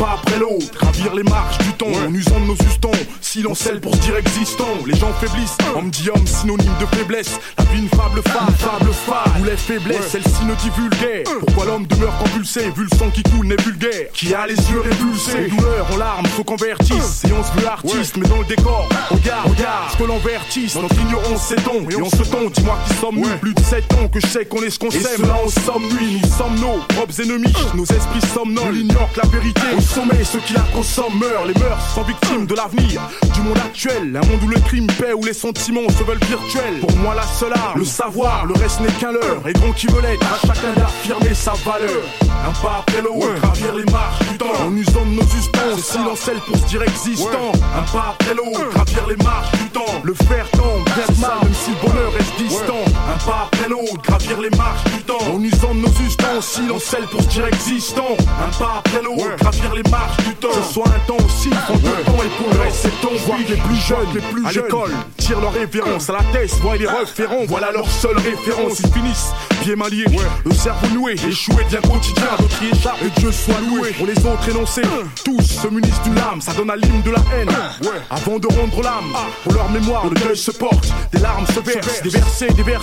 pas après l'autre, gravir les marches du temps en usant de nos sustons si l'on scelle pour dire existant, les gens faiblissent. On dit homme, synonyme de faiblesse. La vie, une fable fade, fable fade. Où les faiblesses, celle-ci ne divulguait. Pourquoi l'homme demeure convulsé, vu le sang qui coule, n'est vulgaire. Qui a les yeux répulsés, douleur en larmes faut convertissent. Et on se veut artiste, mais dans le décor, regarde, regarde ce que l'on vertisse. Notre ignorance s'étend, et on se tombe. Dis-moi qui sommes-nous, plus de 7 ans que je sais qu'on est ce qu'on sème. Là, on s'ennuie, nous sommes nos propres ennemis. Nos esprits somnolent, ignorent la vérité. Au sommet, ceux qui la consomment meurent. Les mœurs sont victimes de l'avenir du monde actuel. Un monde où le crime paie, où les sentiments se veulent virtuels. Pour moi, la seule arme, le savoir, le reste n'est qu'un leurre. Et donc, qui veut l'être, à chacun d'affirmer sa valeur. Un pas après l'autre, ouais. gravir les marches du temps. En usant de nos suspenses, silentiel pour se dire existant. Un pas après l'autre, gravir les marches du temps. Le faire tant, bien mal, même si le bonheur reste distant. Un pas après très longue, gravir les marches du temps. En usant de nos ustensiles, on pour se dire existant. Un pas après l'autre, gravir les marches du temps. Que ce soit intensif, en deux temps et pour rester ton les plus jeunes, les plus à l'école, tirent leur révérence à la tête, voient les référents, voilà leur seule référence. Ils finissent pieds malliés, le cerveau noué, échoué bien quotidien, d'autres qui échappent, et Dieu soit loué. Pour les autres énoncés, tous se munissent d'une lame, ça donne à l'hymne de la haine. Avant de rendre l'âme, pour leur mémoire, le deuil se porte, des larmes se versent, des versets, des mais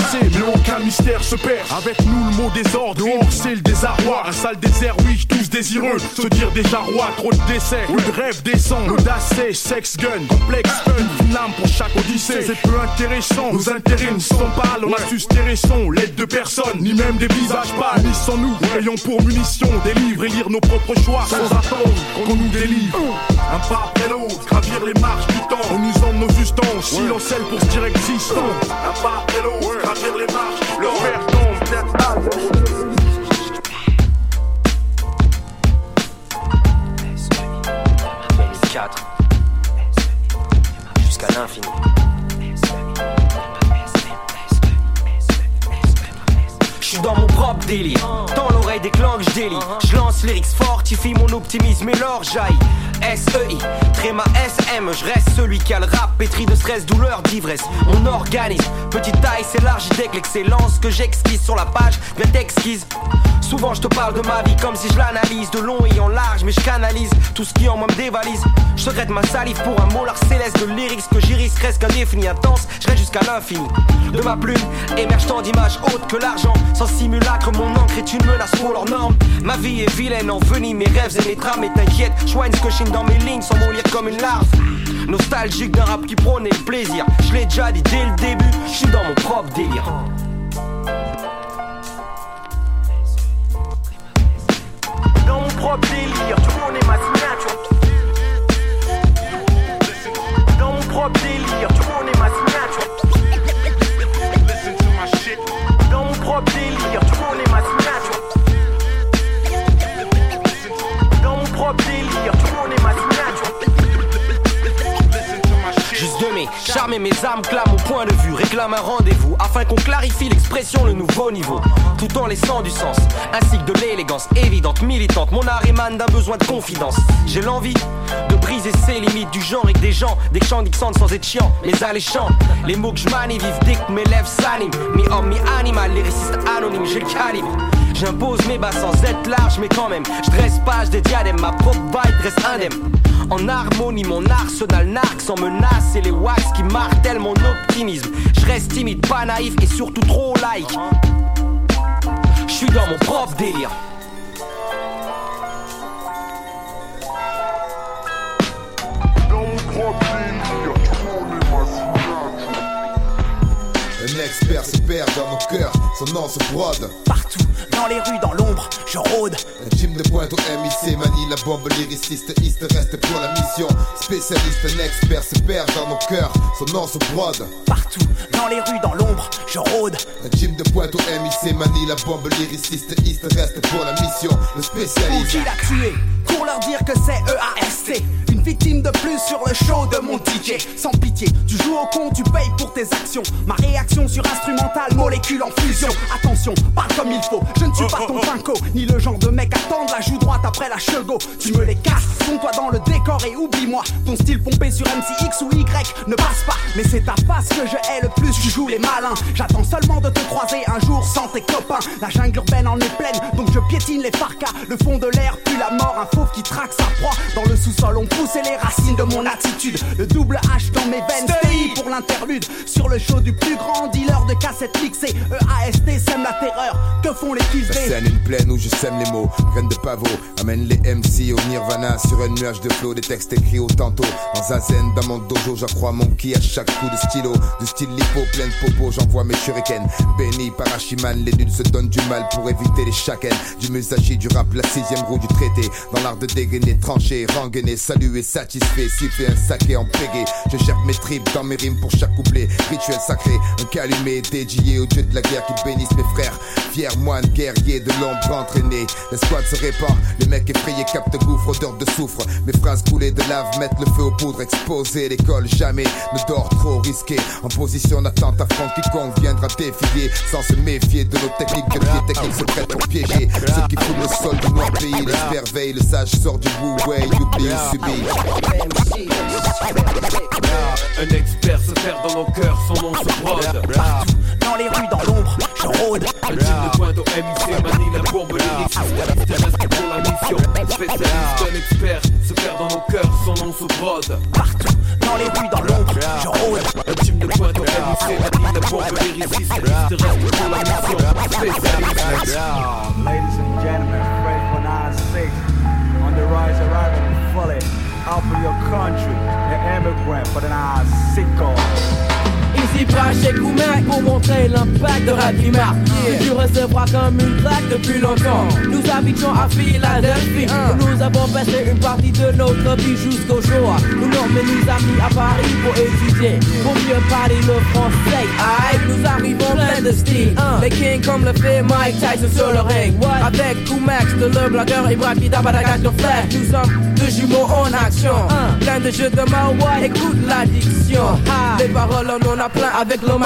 mystère se perd. Avec nous, le mot désordre, dehors c'est le désarroi, un sale désert, oui, tous désireux, se dire déjà roi, trop de décès, de rêve descend, l'audace sex gun, complexe fun, une lame pour chaque odyssée. C'est peu intéressant, nos intérêts ne sont pas on a su son, l'aide de personne, ni même des visages pâles, ni sans nous, ayons pour munition des livres et lire nos propres choix. Sans attendre qu'on nous délivre. Un pas après l'autre, gravir les marches du temps, en usant de nos ustensiles, silenciels pour se dire existant. Un pas après l'autre, gravir les marches, le verre tombe, 4 jusqu'à l'infini. Je suis dans mon propre délire, dans l'oreille des clans que je délie. Je lance lyrics fortifie mon optimisme et l'orgeaille. SEI, tréma SM, je reste celui qui a le rap pétri de stress, douleur, d'ivresse. Mon organisme, petite taille, c'est large, dès que l'excellence que j'exquise sur la page vient exquise. Souvent je te parle de ma vie comme si je l'analyse de long et en large, mais je canalise tout ce qui en moi me dévalise. Je secrète ma salive pour un molar céleste de lyrics que j'iris reste qu'indéfini, intense, je jusqu'à l'infini. De ma plume émerge tant d'images hautes que l'argent, sans simulacre, mon encre est une menace pour leurs normes. Ma vie est vilaine, en mes rêves et mes drames, et t'inquiète, je ce que je dans mes lignes sans mourir comme une larve. Nostalgique d'un rap qui prônait le plaisir, je l'ai déjà dit dès le début, je suis dans mon propre délire. propre délire, tu connais ma signature. Dans mon propre délire, De mes âmes clament au point de vue, réclame un rendez-vous afin qu'on clarifie l'expression, le nouveau niveau tout en laissant du sens, ainsi que de l'élégance évidente, militante. Mon art émane d'un besoin de confidence. J'ai l'envie de briser ces limites du genre et des gens, des chants d'Ixande sans être chiant, mais alléchant. Les mots que je manie vivent dès que mes lèvres s'animent. Mi-homme, mi-animal, les récistes anonymes, j'ai le calibre. J'impose mes bas sans être large, mais quand même, je dresse page des diadèmes, ma propre vibe reste indemne. En harmonie, mon arsenal narque sans menace et les wax qui martèlent mon optimisme. Je reste timide, pas naïf et surtout trop like. Je suis dans mon propre délire. Expert se perd dans nos cœurs, son nom se brode. Partout, dans les rues, dans l'ombre, je rôde. Un team de pointe au MIC, manie la bombe lyriciste, East reste pour la mission. Spécialiste, un expert se perd dans nos cœurs, son nom se brode. Partout, dans les rues, dans l'ombre, je rôde. Un team de pointe au MIC, manie la bombe lyriciste, East reste pour la mission. Le spécialiste. Tué? Pour leur dire que c'est EAST victime de plus sur le show de mon DJ. Sans pitié, tu joues au con, tu payes pour tes actions. Ma réaction sur instrumental, molécule en fusion. Attention, parle comme il faut. Je ne suis pas ton pinko, ni le genre de mec à tendre la joue droite après la chego. Tu me les casses, fonds-toi dans le décor et oublie-moi. Ton style pompé sur MCX ou Y ne passe pas. Mais c'est ta face que je hais le plus, tu joues les malins. J'attends seulement de te croiser un jour sans tes copains. La jungle urbaine en est pleine, donc je piétine les farcas. Le fond de l'air pue la mort, un qui traque sa proie. Dans le sous-sol, on pousse c'est les racines de mon attitude. Le double H dans mes veines, Stay pour l'interlude. Sur le show du plus grand dealer de cassettes mixées. EAST sème la terreur. Que font les kills La scène une plaine où je sème les mots. Graines de pavot, amène les MC au nirvana. Sur un nuage de flow, des textes écrits au tantôt. En zazen, dans mon dojo, j'accrois mon ki à chaque coup de stylo. Du style lipo, plein de popo, j'envoie mes shurikens. Béni par les nuls se donnent du mal pour éviter les chakens. Du musashi, du rap, la sixième roue du traité. Dans de dégainer, trancher, rengainer, saluer, satisfait, siffler un saké en pégé. Je gère mes tripes dans mes rimes pour chaque couplet. Rituel sacré, un calumet dédié au dieu de la guerre qui bénisse mes frères. fiers moines guerriers de l'ombre entraînés. L'escouade se répand, les mecs effrayés captent gouffre, odeur de soufre. Mes phrases coulées de lave mettent le feu aux poudres exposées. L'école jamais ne dort trop risqué. En position d'attente affront quiconque viendra défier sans se méfier de nos techniques. Que les techniques se prêtent pour piéger. Ceux qui foutent le sol du noir pays, les veille, le sage sort du bout, ouais, youpi, subit. Un expert se perd dans nos cœurs, son nom se brode. Dans les rues, dans l'ombre, je rôde. Un team de pointe au MIC, manie la courbe lyrique. Système reste pour la mission. Spécialiste, un expert se perd dans nos cœurs, son nom se brode. Partout, dans les rues, dans l'ombre, je rôde. Un team de pointe au MIC, manie la courbe lyrique. Système reste pour la mission. Spécialiste. Ladies and gentlemen, Fred 496 rise, arriving fully out for your country, an immigrant for the nine Ici pas chez Koumek pour montrer l'impact de du marqué Tu recevras comme une plaque depuis longtemps. Nous habitons à Philadelphie. Où nous avons passé une partie de notre vie jusqu'au jour Nous nommons nos amis à Paris pour étudier. Pour mieux parler le français. Aïe, nous arrivons plein de style Les kings comme le fait Mike Tyson sur le ring. Avec Koumax, de le blagueur et Brad Pitt à de flash Nous sommes deux jumeaux en action. Plein de jeux de mots, écoute l'addiction. Les paroles en on a plein avec le on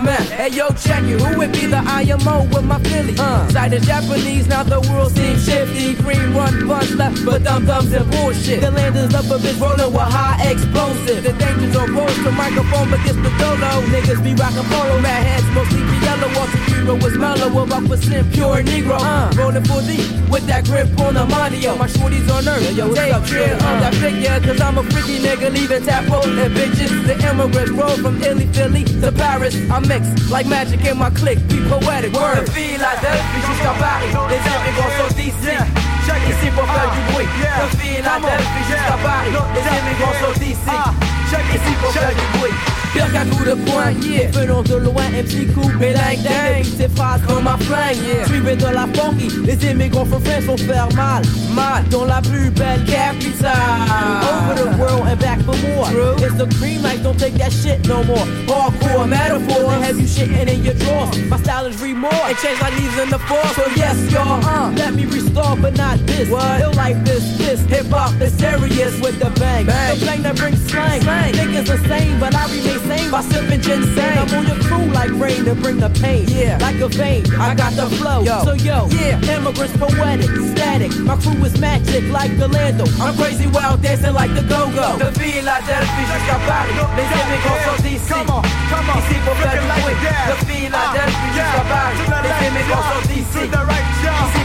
mains. Hey yo, check it, who would be the IMO with my Philly? Uh. Side the Japanese, now the world seems shifty. Green run, punch left, but dumb thumbs and bullshit. The land is up a bitch rolling with high explosive. The dangers on roads, the microphone against the dolo. Niggas be rockin' polo, mad heads, mostly be yellow. Walter Hero was mellow, about percent pure Negro. Uh. Rolling for D with that grip on the money. My shorties on earth, yo, yo, take care of that figure, cause I'm a freaky nigga leaving tap and bitches. The immigrants roll from Illy, Philly. Italy to Paris. I mix like magic in my clique. be poetic. Word. De Philadelphie jusqu'à Paris, les immigrants sont d'ici. Ici pour faire du bruit. De Philadelphie jusqu'à Paris, les immigrants sont d'ici. Ici pour faire du bruit. Pire qu'un coup de poing, yeah. Venons de loin, MC coupé like dang. Ces phrases comme un flingue, yeah. Suivez de la funky, les immigrants français sont faire mal. Mal dans la plus belle capitale. Over the world and back for more. True. It's the green light, don't take that shit no more. Hardcore metaphor, they have you shitting in your drawers. My style is remorse, and change like leaves in the force. So yes, y'all, uh, let me restore, but not this. What? Feel like this, this hip hop is serious with the bang. bang. The bang that brings slang. slang. Niggas the same, but I remain same by sipping ginseng. I'm on your crew like rain to bring the pain. Yeah, like a vein, I got the flow. Yo. So yo, yeah, immigrants poetic, static. My crew is magic like Galando. I'm crazy wild dancing like the go-go. De Philadelphie jusqu'à Paris, les immigrants sont d'ici. Come on, come on, ici pour faire du bruit. De Philadelphie jusqu'à Paris, les immigrants sont d'ici. Ici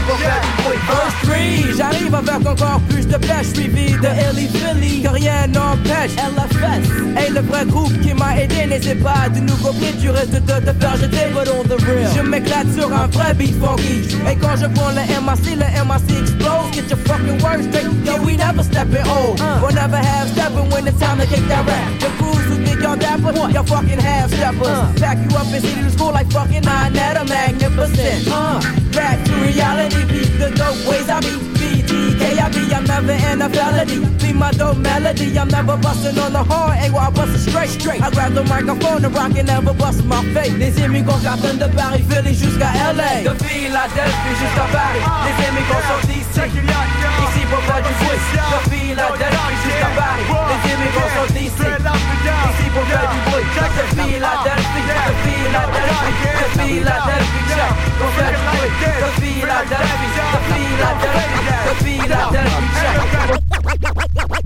pour faire du bruit. First three, j'arrive avec encore plus de pêche suivi de Ellie Philly. Que rien n'empêche LFS. Hey, le vrai groupe qui m'a aidé n'essaie pas de nous copier, tu restes de te faire jeter, but on the real. Je m'éclate sur un vrai beat funky. Et quand je prends le MAC, le MAC explose. Get your fucking words straight, yo, we never stepping old. Uh. We'll never have stepping when it's time to kick that rap. The crews who think y'all dapper, y'all fucking half steppers. Uh. Pack you up and see to school like fucking nine, that a magnificent. Uh. Back to reality, beat the dope ways I be. BDKIB, I'm never in a felony. Be my dope melody, I'm never busting on the horn. Ain't why I bust it straight, straight. I grab the microphone and rock and never bust my face. Les immigrants cartonnent de Paris, Philly jusqu'à LA. De Philadelphie jusqu'à Paris, les immigrants sont ici. Ici pour faire du bruit. De Philadelphie jusqu'à Paris, les immigrants sont ici.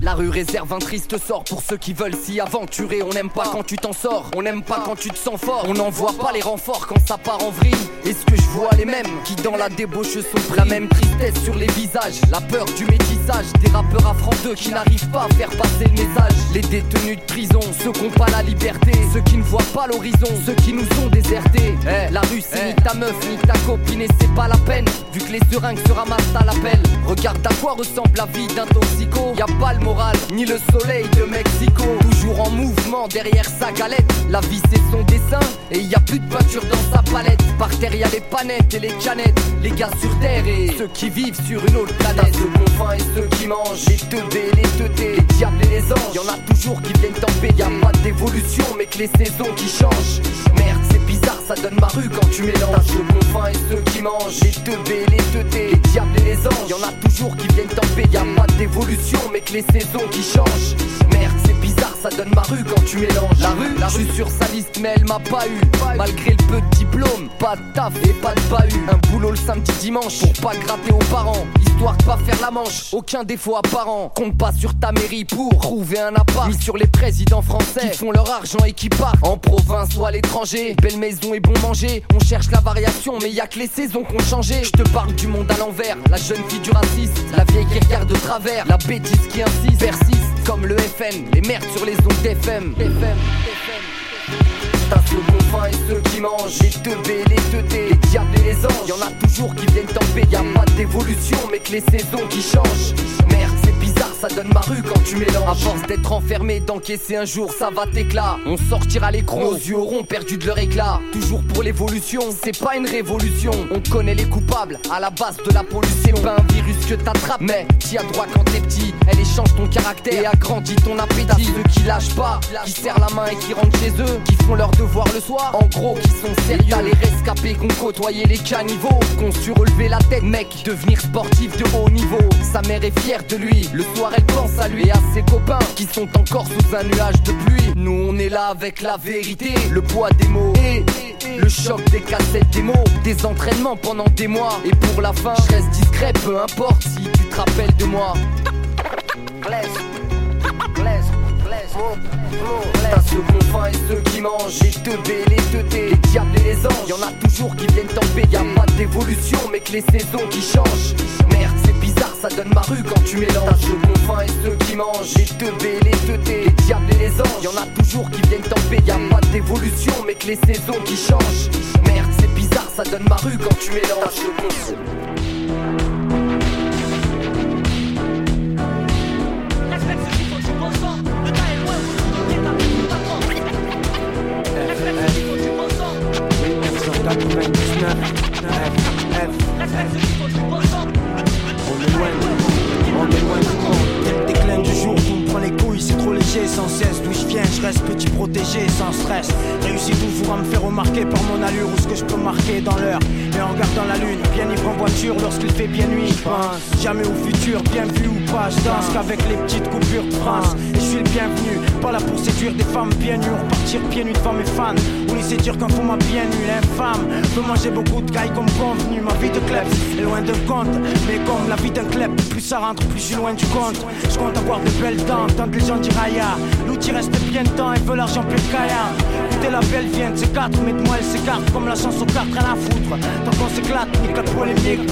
La rue réserve un triste sort pour ceux qui veulent s'y aventurer. On n'aime pas quand tu t'en sors, on n'aime pas quand tu te sens fort. On n'envoie pas les renforts quand ça part en vrille. Est-ce que je vois les mêmes qui dans la débauche sont La même tristesse sur les visages, la peur du Des rappeurs affronteux qui n'arrivent pas à faire passer le message. Les détenus de prison, ceux qui n'ont pas la liberté, ceux qui ne voient pas l'horizon, ceux qui nous ont désertés. Eh, la rue c'est ni ta meuf ni ta copine et c'est pas la peine. Vu que les seringues se ramassent à l'appel. Regarde à quoi ressemble la vie d'un toxico. Y a pas le moral, ni le soleil de Mexico. Toujours en mouvement derrière sa galette. La vie c'est son dessin et y a plus de peinture dans sa palette. Par terre y a les panettes et les canettes. Les gars sur terre et ceux qui vivent sur une autre planète. Ceux qui mangent. Les teudés, les teutés, les diables et les anges. Y en a toujours qui viennent t'embêter. Y a pas d'évolution mais que les saisons qui changent. Merde, c'est bizarre, ça donne ma rue quand tu mélanges. Qui ont faim et ceux qui mangent. les teubés, les teutés, les diables et les anges. Y'en a toujours qui viennent tempêter, y a pas d'évolution, mais que les saisons qui changent. Merde, ça donne ma rue quand tu mélanges. La rue, rue sur sa liste, mais elle m'a pas eu. Malgré le peu de diplôme, pas de taf et pas de bahut. Un boulot le samedi dimanche pour pas gratter aux parents. Histoire de pas faire la manche, aucun défaut apparent. Compte pas sur ta mairie pour trouver un appart. Mis sur les présidents français qui font leur argent et qui partent. En province ou à l'étranger, belle maison et bon manger. On cherche la variation, mais y a que les saisons qu'on changé. Je te parle du monde à l'envers, la jeune fille du racisme, la vieille qui regarde de travers, la bêtise qui insiste, persiste comme le FN, les merdes sur les ondes FM. FM. T'as ceux qu'on faim et ceux qui mangent. Les teubés, les teutés, les diables et les anges. Y'en a toujours qui viennent tempêter Y'a pas d'évolution mais que les saisons qui changent. Merde ça donne ma rue quand tu mélanges. À force d'être enfermé, d'encaisser un jour ça va t'éclat. On sortira l'écran, nos yeux auront perdu de leur éclat. Toujours pour l'évolution, c'est pas une révolution. On connaît les coupables, à la base de la pollution. C'est pas un virus que t'attrapes Mais t'y as droit quand t'es petit Elle échange ton caractère. Et agrandit ton appétit. Ceux qui lâchent pas, qui serrent la main et qui rentrent chez eux Qui font leur devoir le soir. En gros qui sont sérieux. T'as les rescapés qu'on côtoyé les caniveaux Qu'on su relever la tête. Mec Devenir sportif de haut niveau. Sa mère est fière de lui Le soir elle pense à lui et à ses copains Qui sont encore sous un nuage de pluie. Nous on est là avec la vérité Le poids des mots et le choc des cassettes des mots. Des entraînements pendant des mois Et pour la fin je reste discret peu importe si tu te rappelles de moi. Blaise, Blaise, T'as ceux qu'on faim et ceux qui mangent Les teubés, les teutés, les diables et les anges Y'en a toujours qui viennent tempêter Y'a pas d'évolution mais que les saisons qui changent. Merde ça donne ma rue quand tu mélanges le bon vin et ceux qui mangent. Les teubés, les teutés, les diables et les anges. Y'en a toujours qui viennent tempêter, y'a pas d'évolution mais que les saisons qui changent. Merde c'est bizarre, ça donne ma rue quand tu mélanges le bon F, F, F, F, F, F, F, F, F, F, F, F, F, F, F, F, F, F, éloigne, on déclin du jour, les coups c'est trop léger sans cesse. D'où je viens, je reste petit protégé sans stress. Réussis toujours à me faire remarquer par mon allure ou ce que je peux marquer dans l'heure. Mais en regardant la lune, bien ivre en voiture lorsqu'il fait bien nuit. Jamais au futur, bien vu ou pas, je danse qu'avec les petites coupures de France. Et je suis le bienvenu, pas là pour séduire des femmes bien nues, repartir pieds nus devant mes fans. Ou laisser dire qu'un fou m'a bien nu, l'infâme. Peut manger beaucoup de cailles comme convenu, ma vie de klebs est loin de compte. Mais comme la vie d'un kleb, plus ça rentre, plus je suis loin du compte. Je compte avoir de belles dents, tant que les L'outil reste bien de temps et veut l'argent plus caillard. Écoutez la belle vient de ces quatre, mais de moi elle s'écarte comme la chance aux cartes, rien à foutre. Tant qu'on s'éclate, nique la polémique.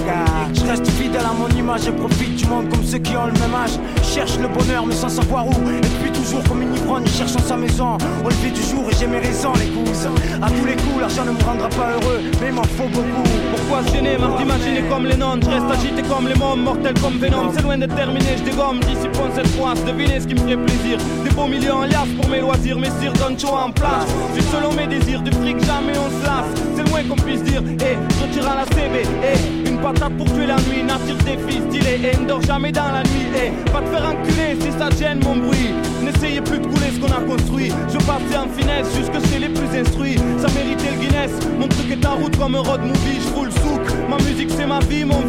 Je reste fidèle à mon image et profite du monde comme ceux qui ont le même âge. Je cherche le bonheur mais sans savoir où. Et puis toujours comme une ivrogne, cherchant sa maison. Au lever du jour et j'ai mes raisons, les couses. À tous les coups, l'argent ne me rendra pas heureux, mais il m'en faut beaucoup. Pourquoi gêner, marre d'imaginer comme les nonnes Je reste agité comme les mômes, mortel comme Venom C'est loin d'être terminé, je dégomme Dissipons cette fois, devinez ce qui me ferait Des beaux milliers en liasse pour mes loisirs. Mes cires donnent chaud en place. Juste selon mes désirs, du fric jamais on se lasse. C'est le moins qu'on puisse dire, eh, je tire à la CB Eh, une patate pour tuer la nuit Nature des fils, stylé, et ne dors jamais dans la nuit Eh, pas te faire enculer si ça gêne mon bruit. N'essayez plus de couler ce qu'on a construit. Je passais en finesse jusque chez les plus instruits. Ça méritait le Guinness. Mon truc est en route comme un road movie. Je le souk. Ma musique c'est ma vie mon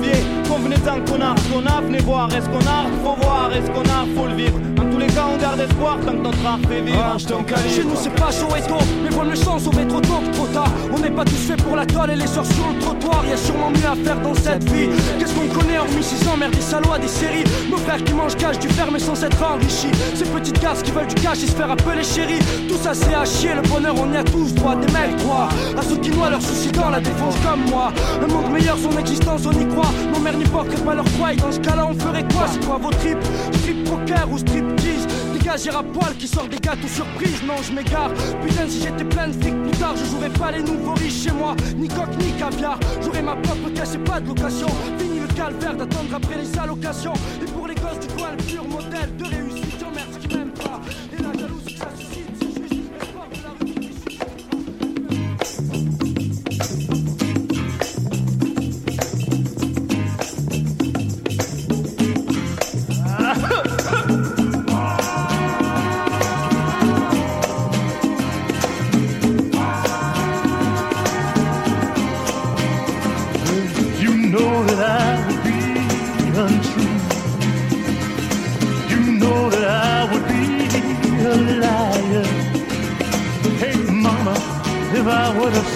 vieux Convenez-en qu'on a ce qu'on a Venez voir est-ce qu'on a? Faut voir est-ce qu'on a? Faut le vivre Dans tous les cas on garde espoir Tant que notre art fait vivre Ah, Chez nous c'est pas chaud et tôt, mais bonne chance au métro trop trop tard. On n'est pas tous faits pour la toile et les soeurs sur le trottoir. Y a sûrement mieux à faire dans cette vie. Qu'est-ce qu'on connaît hormis ces emmerdes, des salauds, des séries? Nos frères qui mangent cash du fer mais sans s'être enrichis. Ces petites garces qui veulent du cash et se faire appeler chérie. Tout ça c'est à chier, le bonheur on y a tous droit. Des mecs droits à ceux qui noient leurs soucis dans la défense comme moi. Un monde meilleur, son existence on y croit. Nos mères porteraient pas leur et dans ce cas-là on ferait quoi C'est quoi vos tripes? Strip poker ou striptease? Dégagez à poil qui sort des gâteaux surprise, non je m'égare. Putain si j'étais plein de fric plus tard je jouerais pas les nouveaux riches chez moi. Ni coq ni caviar, j'aurais ma propre caisse et pas de location. Fini le calvaire d'attendre après les allocations. Et pour les gosses du coin le pur modèle de réussite J'emmerde qui m'aime pas what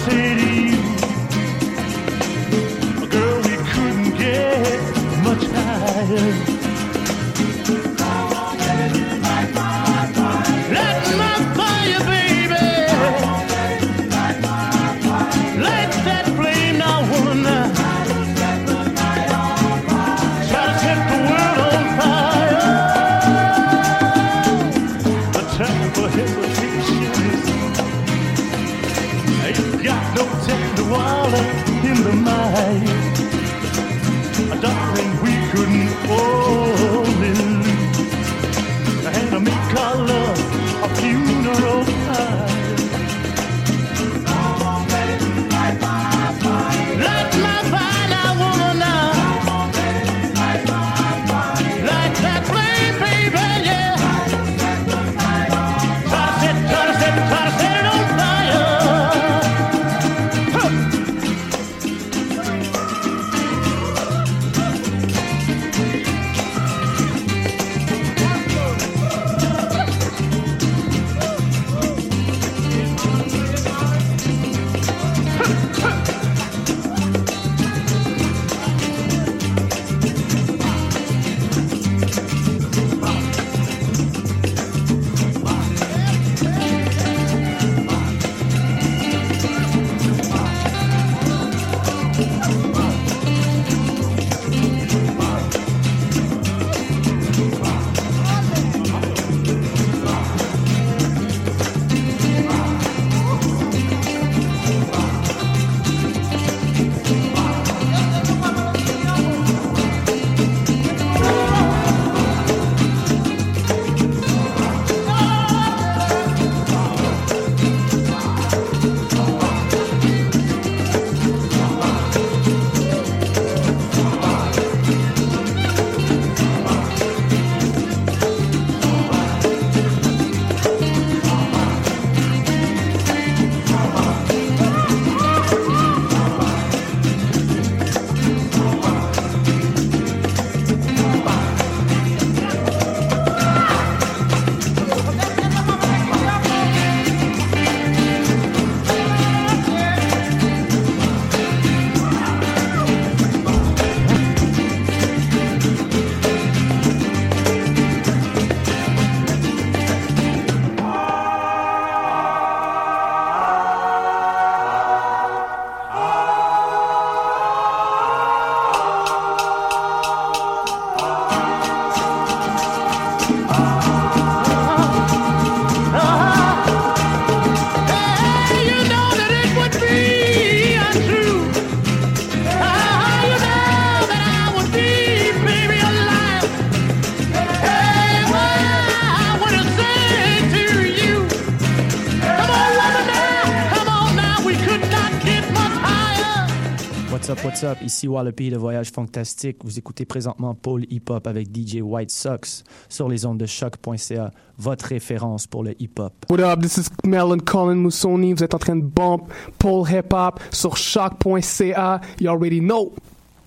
up, what's up? Ici Wallopy de Voyage Fantastique. Vous écoutez présentement Paul Hip Hop avec DJ White Sox sur les ondes de choc.ca, votre référence pour le hip hop. What up, this is Melon Colin Moussoni. Vous êtes en train de bump Paul Hip Hop sur choc.ca. You already know.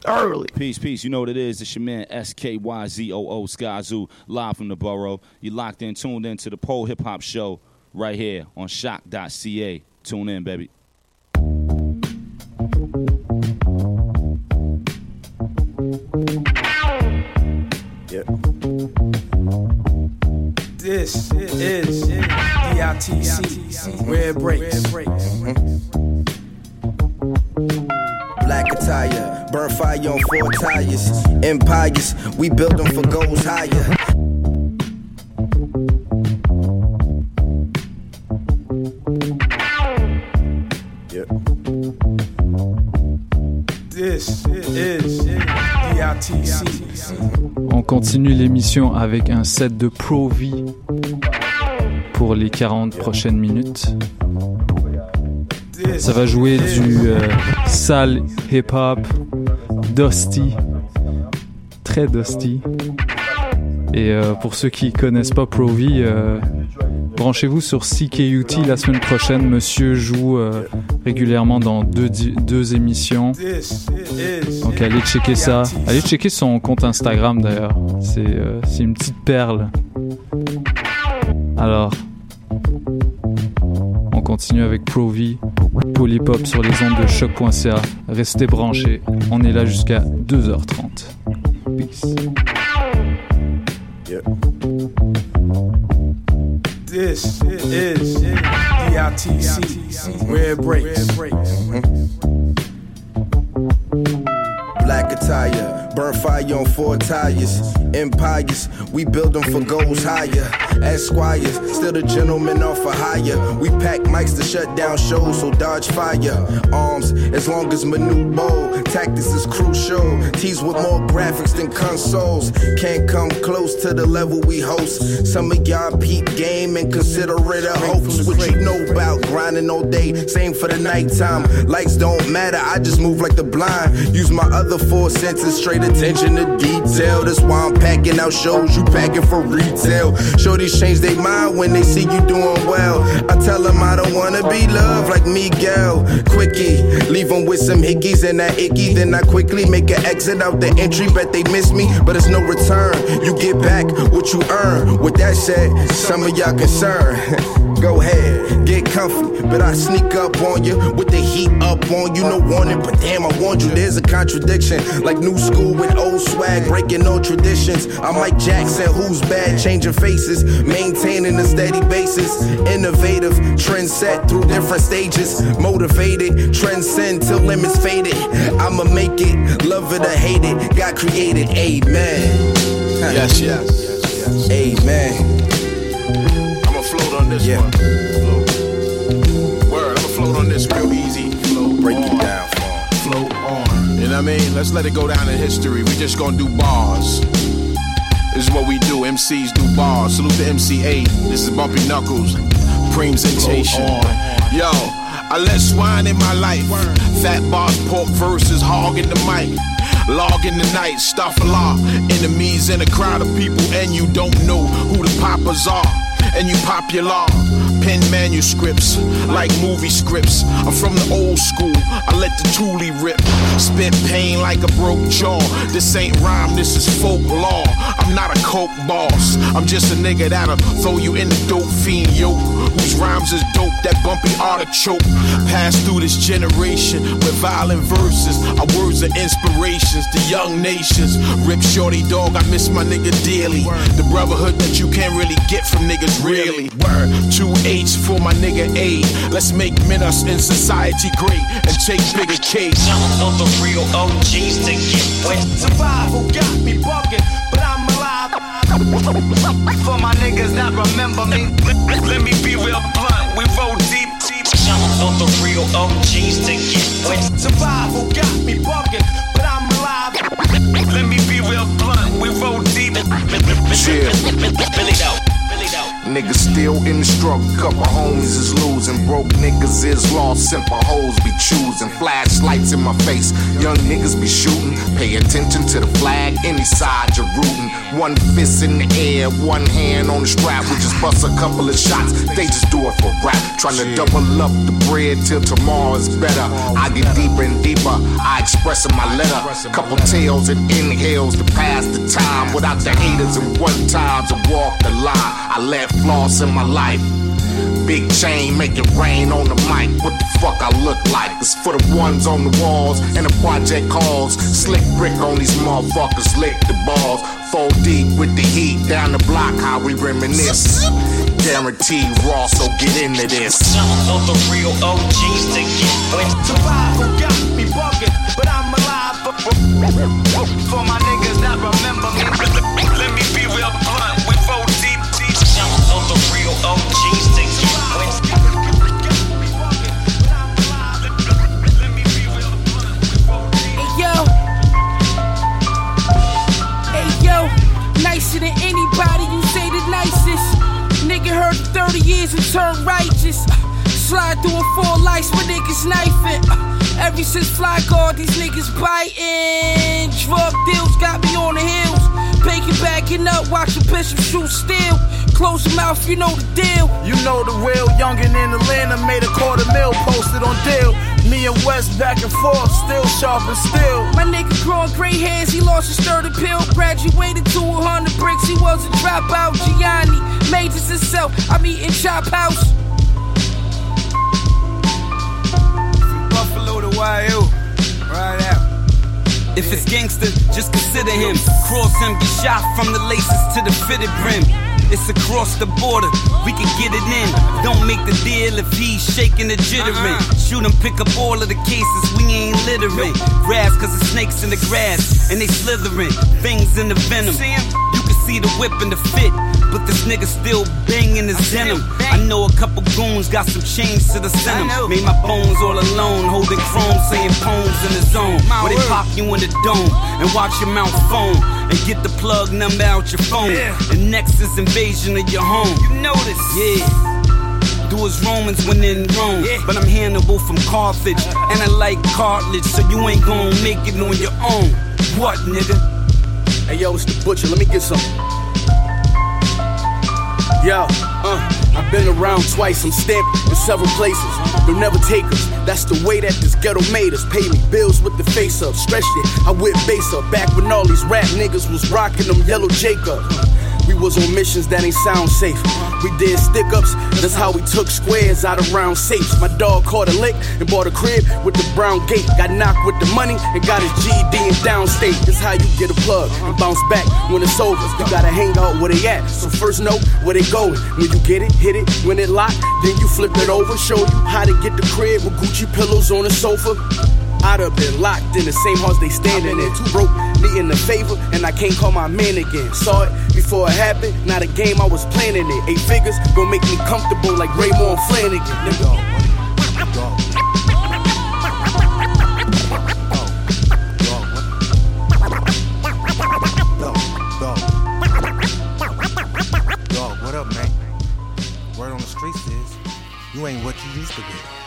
Early. Peace, peace. You know what it is. It's your man SKYZOO Skyzoo, live from the borough. You locked in, tuned in to the Pole Hip Hop Show right here on shock.ca. Tune in, baby. This is DITC, Red Breaks. Black attire, burn fire on four tires. Empires, we build them for goals higher. Yeah. This is DITC. On continue l'émission avec un set de Pro V pour les 40 prochaines minutes. Ça va jouer du euh, sale hip-hop, dusty, très dusty. Et euh, pour ceux qui connaissent pas Pro V, euh, branchez-vous sur CKUT la semaine prochaine. Monsieur joue euh, régulièrement dans deux, deux émissions. Donc allez checker ça. Allez checker son compte Instagram d'ailleurs. C'est euh, une petite perle. Alors, continue avec Pro V. Polypop sur les ondes de choc.ca. Restez branchés, on est là jusqu'à 2h30. Peace. This is DITC, Red Breaks. Black attire, burn fire on four tires. Empires, we build them for goals higher. Esquires, still the gentleman off for hire. We pack mics to shut down shows, so dodge fire. Arms, as long as minute bowl. Tactics is crucial. Tees with more graphics than consoles. Can't come close to the level we host. Some of y'all peep game and consider it a hoax. What you know about grinding all day, same for the nighttime. Lights don't matter, I just move like the blind. Use my other four senses, straight attention to detail. That's why I'm packing out shows, you packing for retail. Shorties change their mind when they see you doing well. I tell them I don't wanna be loved like Miguel. Quickie, leave them with some hickeys and that icky. Then I quickly make an exit out the entry. Bet they miss me, but it's no return. You get back what you earn. With that said, some of y'all concerned. Go ahead, get comfy, but I sneak up on you with the heat up on you. No warning, but damn, I warned you. There's a contradiction, like new school with old swag, breaking old traditions. I'm Mike Jackson, who's bad, changing faces, maintaining a steady basis. Innovative, trend set through different stages. Motivated, transcend till limits faded. I'ma make it, love it or hate it. God created, amen. Yes, yes, yes, yes. Amen. Float on this Yeah. one. Word, I'ma float on this real easy. Float Break on. it down. Float on. You know what I mean? Let's let it go down in history. We just gonna do bars. This is what we do. MCs do bars. Salute to MC8. This is Bumpy Knuckles. Presentation. Yo, I let swine in my life. Fat bars, pork versus hog in the mic. Log in the night, stuff a law. Enemies in a crowd of people, and you don't know who the poppers are. And you popular. Pen manuscripts like movie scripts. I'm from the old school. I let the toolie rip. Spit pain like a broke jaw. This ain't rhyme, this is folklore. I'm not a coke boss. I'm just a nigga that'll throw you in the dope fiend yoke. Whose rhymes is dope, that bumpy artichoke. Pass through this generation with violent verses. Our words are inspirations to young nations. Rip shorty dog, I miss my nigga dearly. The brotherhood that you can't really get from niggas really. Word, two H for my nigga A. Let's make menace in society great and take bigger case. Know the real OGs to get wet. Survival got me bugging, but I'm alive. For my niggas that remember me, let me be real blunt. We roll deep, deep. Know the real OGs to get wet. Survival got me bugging, but I'm alive. Let me be real blunt. We roll deep. Yeah. Billy out. Billy out. Niggas still in the struggle, couple homies is losing. Broke niggas is lost, simple hoes be choosing. Flashlights in my face, young niggas be shooting. Pay attention to the flag, any side you're rooting. One fist in the air, one hand on the strap. We just bust a couple of shots, they just do it for rap. Trying to double up the bread till tomorrow is better. I get deeper and deeper, I express in my letter. Couple tales and inhales to pass the time without the haters and one time to walk the line. I let floss in my life. Big chain, make it rain on the mic. What the fuck I look like? It's for the ones on the walls and the project calls. Slick brick on these motherfuckers, lick the balls. Four deep with the heat down the block, how we reminisce. Guaranteed raw, so get into this. Know the real OGs to get wet. Survival got me bugging, but I'm alive. For my niggas that remember me, let me be real blunt. We roll since Fly Guard, these niggas biting. Drug deals got me on the hills. Bacon backing up, watch watching Bishop shoot steel. Close your mouth, you know the deal. You know the real youngin' in Atlanta made a quarter mil posted on deal. Me and West back and forth, still sharp and still. My nigga growing gray hairs, he lost his third appeal. Graduated to a 100 bricks, he was a dropout. Gianni, majors himself, I'm eating chop house. From Buffalo to YU. If it's gangster, just consider him. Cross him, get shot from the laces to the fitted brim. It's across the border, we can get it in. Don't make the deal if he's shaking the jittering. Uh-uh. Shoot him, pick up all of the cases, we ain't littering. Grass, cause the snakes in the grass, and they slithering. Things in the venom. You see the whip and the fit, but this nigga still banging his venom. I know a couple goons got some change to the center. Made my bones all alone, holding chrome, saying poems in the zone. Where they pop you in the dome and watch your mouth foam and get the plug number out your phone. And next is invasion of your home. You notice, yeah. Do as Romans when in Rome, but I'm Hannibal from Carthage, and I like cartilage, so you ain't gonna make it on your own. What, nigga? Hey yo, it's the butcher. Let me get some. Yo, uh, I've been around twice. I'm stamped in several places. They'll never take us. That's the way that this ghetto made us. Pay me bills with the face up. Stretched it. I whip bass up. Back when all these rap niggas was rocking them yellow Jacob. We was on missions that ain't sound safe. We did stick ups, that's how we took squares out of round safes. My dog caught a lick and bought a crib with the brown gate. Got knocked with the money and got his GD in downstate. That's how you get a plug and bounce back when it's over. You gotta hang out where they at. So first know where they going. When you get it, hit it. When it locked, then you flip it over. Show you how to get the crib with Gucci pillows on the sofa. I'd have been locked in the same house they standing in. Too broke, needing a favor, and I can't call my man again. Saw it before it happened, not a game I was planning it. Eight figures gon' make me comfortable like Raymond Flanagan. Nigga. Dog, what up, man? Word on the streets is you ain't what you used to be.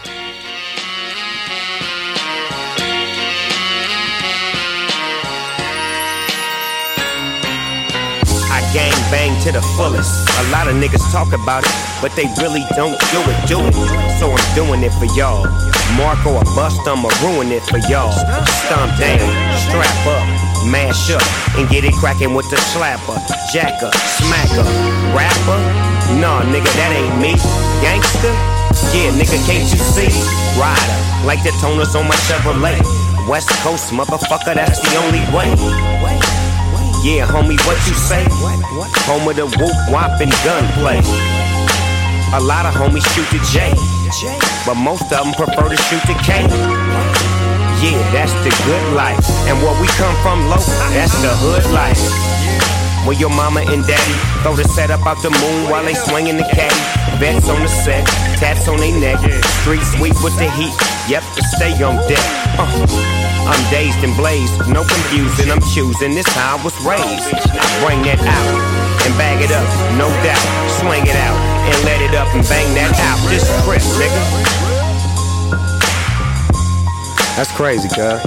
I gang bang to the fullest. A lot of niggas talk about it, but they really don't do it, do it. So I'm doing it for y'all. Marco or bust, I'ma ruin it for y'all. Stomp down, strap up, mash up, and get it cracking with the slapper, jacker, smacker, rapper. Nah, nigga, that ain't me. Gangster? Yeah, nigga, can't you see? Rider, like the toners on my Chevrolet. West Coast, motherfucker, that's the only way. Yeah, homie, what you say? Home of the whoop, whop, and gunplay. A lot of homies shoot the J, but most of them prefer to shoot the K. Yeah, that's the good life. And where we come from low, that's the hood life. Where your mama and daddy throw the set up out the moon while they swinging the caddy. Vets on the set, tats on their neck. Street sweep with the heat. Yep, to stay on deck. Uh, I'm dazed and blazed, no confusion. I'm choosing this how I was raised. I bring that out and bag it up, no doubt. Swing it out and let it up and bang that out. This Chris, nigga. That's crazy, cuz.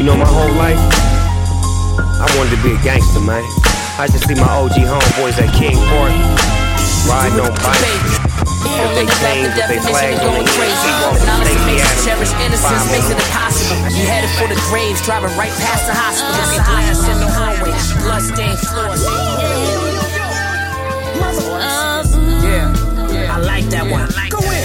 You know, my whole life, I wanted to be a gangster, man. I just see my OG homeboys at Kingport riding on bikes. With they chains, with they flags on their heads. Knowledge makes you cherish innocence, makes it impossible. You headed for the graves, driving right past the hospital. Get glass in the hallway, bloodstained floors. Yeah, I like that one. Go in.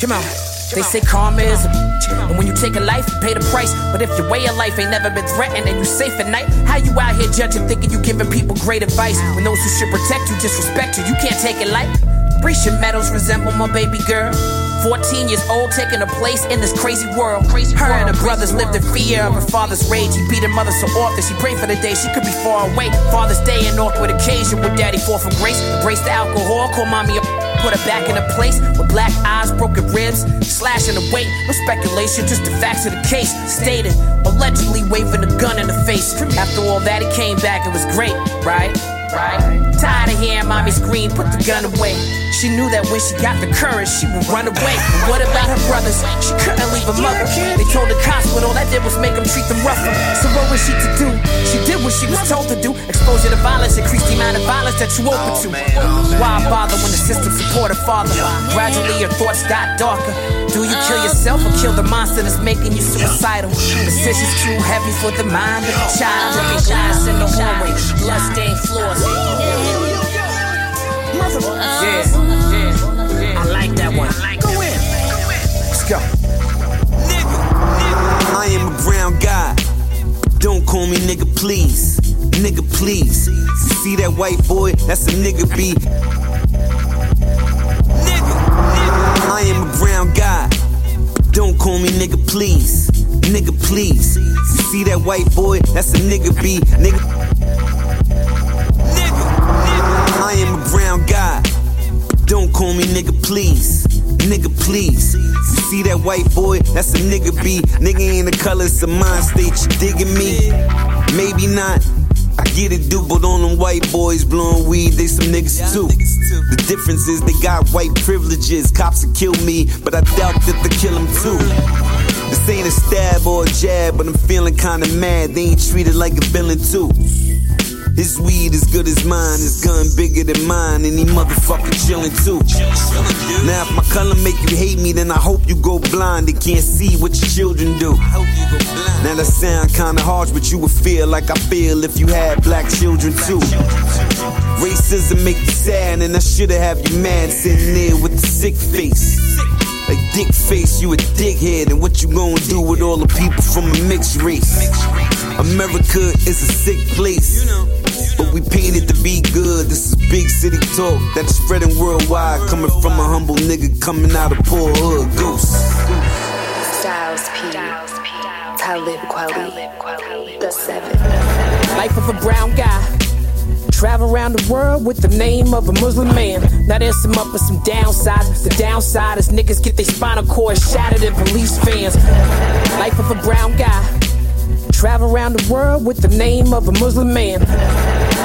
Come on. They say karma is a bitch, and when you take a life, you pay the price. But if your way of life ain't never been threatened and you safe at night, how you out here judging, thinking you giving people great advice when those who should protect you disrespect you? You can't take it light. Grecian medals resemble my baby girl. 14 years old, taking a place in this crazy world. Crazy her and her brothers lived in fear of her father's rage. He beat her mother so often, she prayed for the day she could be far away. Father's Day, an awkward occasion with daddy fall from grace. Embrace the alcohol, call mommy a put her back in a place with black eyes, broken ribs, slashing the weight. No speculation, just the facts of the case. Stated, allegedly waving a gun in the face. After all that, he came back, it was great, right? Right? Tired of hearing mommy scream, put the gun away. She knew that when she got the courage, she would run away. But what about her brothers? She couldn't leave her mother. They told the cops, but all that did was make them treat them rougher. So what was she to do? She did what she was told to do. Exposure to violence, increase the amount of violence that you open to. Why bother when the system support a father? Gradually your thoughts got darker. Do you kill yourself or kill the monster that's making you suicidal? Decisions too heavy for the mind of a child. Looking glass in the hallway, bloodstained floors. I like that one. Go in. Let's go. I am a brown guy. Don't call me nigga, please. Nigga, please. See that white boy? That's a nigga B. I am a brown guy. Don't call me nigga, please. Nigga, please. See that white boy? That's a nigga B. Nigga. A brown guy. Don't call me nigga, please. Nigga, please. You see that white boy? That's a nigga B. Nigga ain't the colors of mind state. You digging me? Maybe not. I get it, dude, but on them white boys blowing weed, they some niggas too. The difference is they got white privileges. Cops will kill me, but I doubt that they kill them too. This ain't a stab or a jab, but I'm feeling kinda mad. They ain't treated like a villain too. His weed as good as mine, his gun bigger than mine, and he motherfucker chillin' too. Now if my color make you hate me, then I hope you go blind and can't see what your children do. Now that sound kinda harsh, but you would feel like I feel if you had black children too. Racism make you sad, and I shoulda have you mad sitting there with the sick face. Like dick face, you a dickhead, and what you gonna do with all the people from a mixed race? America is a sick place, but we painted to be good. This is big city talk that is spreading worldwide, coming from a humble nigga coming out of poor hood. Goose. Styles P. Talib Kweli. The seven. Life of a brown guy. Travel around the world with the name of a Muslim man. Now there's some up and some downsides. The downside is niggas get their spinal cord shattered in police fans. Life of a brown guy. Travel around the world with the name of a Muslim man.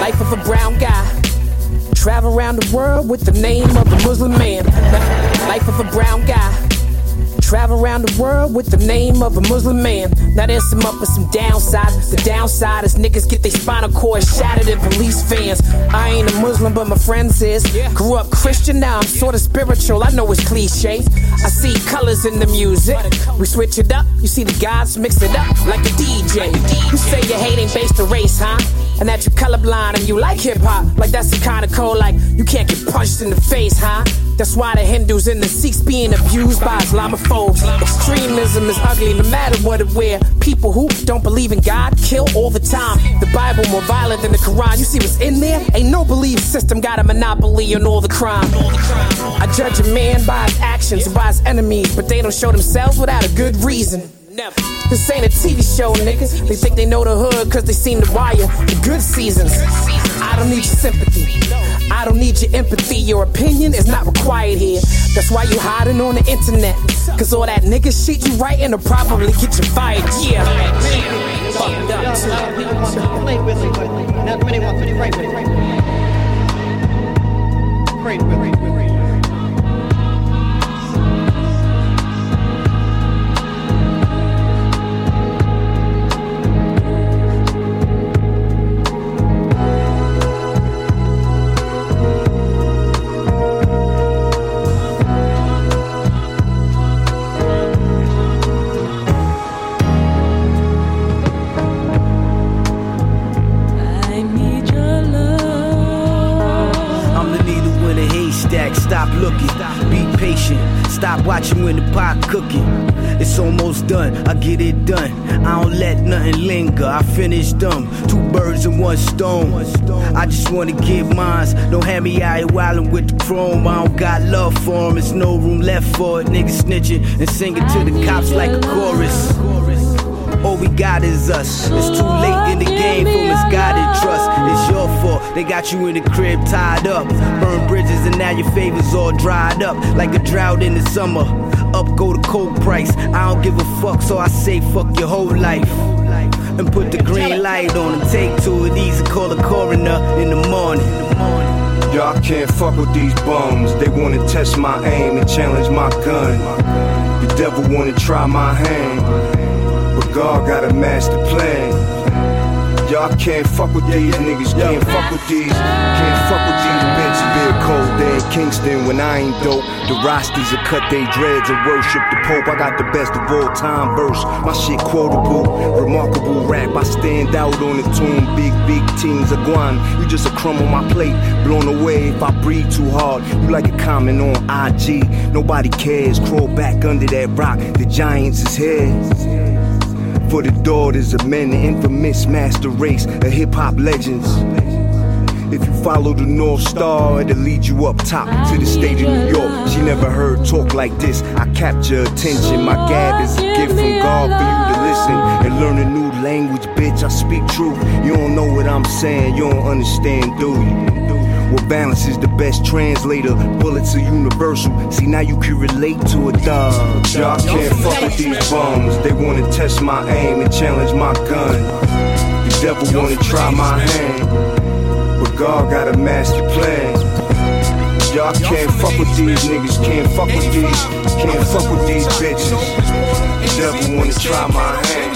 Life of a brown guy. Travel around the world with the name of a Muslim man. Life of a brown guy. Travel around the world with the name of a Muslim man. Now there's some up and some downsides. The downside is niggas get their spinal cord shattered in police fans. I ain't a Muslim, but my friends is. Grew up Christian, now I'm sorta spiritual. I know it's cliche. I see colors in the music. We switch it up, you see the gods mix it up like a DJ. You say your hate ain't based on race, huh? And that you colorblind and you like hip hop. Like that's the kind of code like you can't get punched in the face, huh? That's why the Hindus and the Sikhs being abused by Islamophobes. Extremism is ugly no matter what it wear. People who don't believe in God kill all the time. The Bible more violent than the Quran. You see what's in there? Ain't no belief system got a monopoly on all the crime. I judge a man by his actions by enemies, but they don't show themselves without a good reason. Never. This ain't a TV show, niggas. They think they know the hood cause they seen the wire. The good seasons. I don't need your sympathy. I don't need your empathy. Your opinion is not required here. That's why you hiding on the internet. Cause all that nigga shit you writing will probably get you fired. Yeah. Fucked up. Stop watching when the pot cooking. It's almost done. I get it done. I don't let nothing linger. I finish them. Two birds in one stone. I just wanna get mines. Don't have me out here wildin' with the chrome. I don't got love for for 'em. It's no room left for it. Niggas snitching and singing to the cops like a chorus. All we got is us. It's too late in the game for misguided trust. It's your fault. They got you in the crib tied up. Burn bridges and now your favors all dried up like a drought in the summer. Up go the coke price. I don't give a fuck, so I say fuck your whole life. And put the green light on them. Take two of these and call the coroner in the morning. Y'all can't fuck with these bums. They wanna test my aim and challenge my gun. The devil wanna try my hand, but God got a master plan. Y'all can't fuck with these niggas, can't fuck with these, can't fuck with these bitch big cold day in Kingston when I ain't dope. The Rastas will cut they dreads and worship the Pope. I got the best of all time verse. My shit quotable, remarkable rap. I stand out on the tune. Big, big teams of guan. You just a crumb on my plate, blown away if I breathe too hard. You like a comment on IG. Nobody cares. Crawl back under that rock. The Giants is here. For the daughters of men, the infamous master race of hip hop legends. If you follow the North Star, it'll lead you up top to the state of New York. She never heard talk like this. I capture attention. My gab is a gift from God for you to listen and learn a new language, bitch. I speak truth. You don't know what I'm saying, you don't understand, do you? Well, balance is the best translator. Bullets are universal. See, now you can relate to a dog. Y'all can't fuck with these bums. They wanna test my aim and challenge my gun. The devil wanna try my hand. But God got a master plan. Y'all can't fuck with these niggas, can't fuck with these, can't fuck with these bitches. The devil wanna try my hand.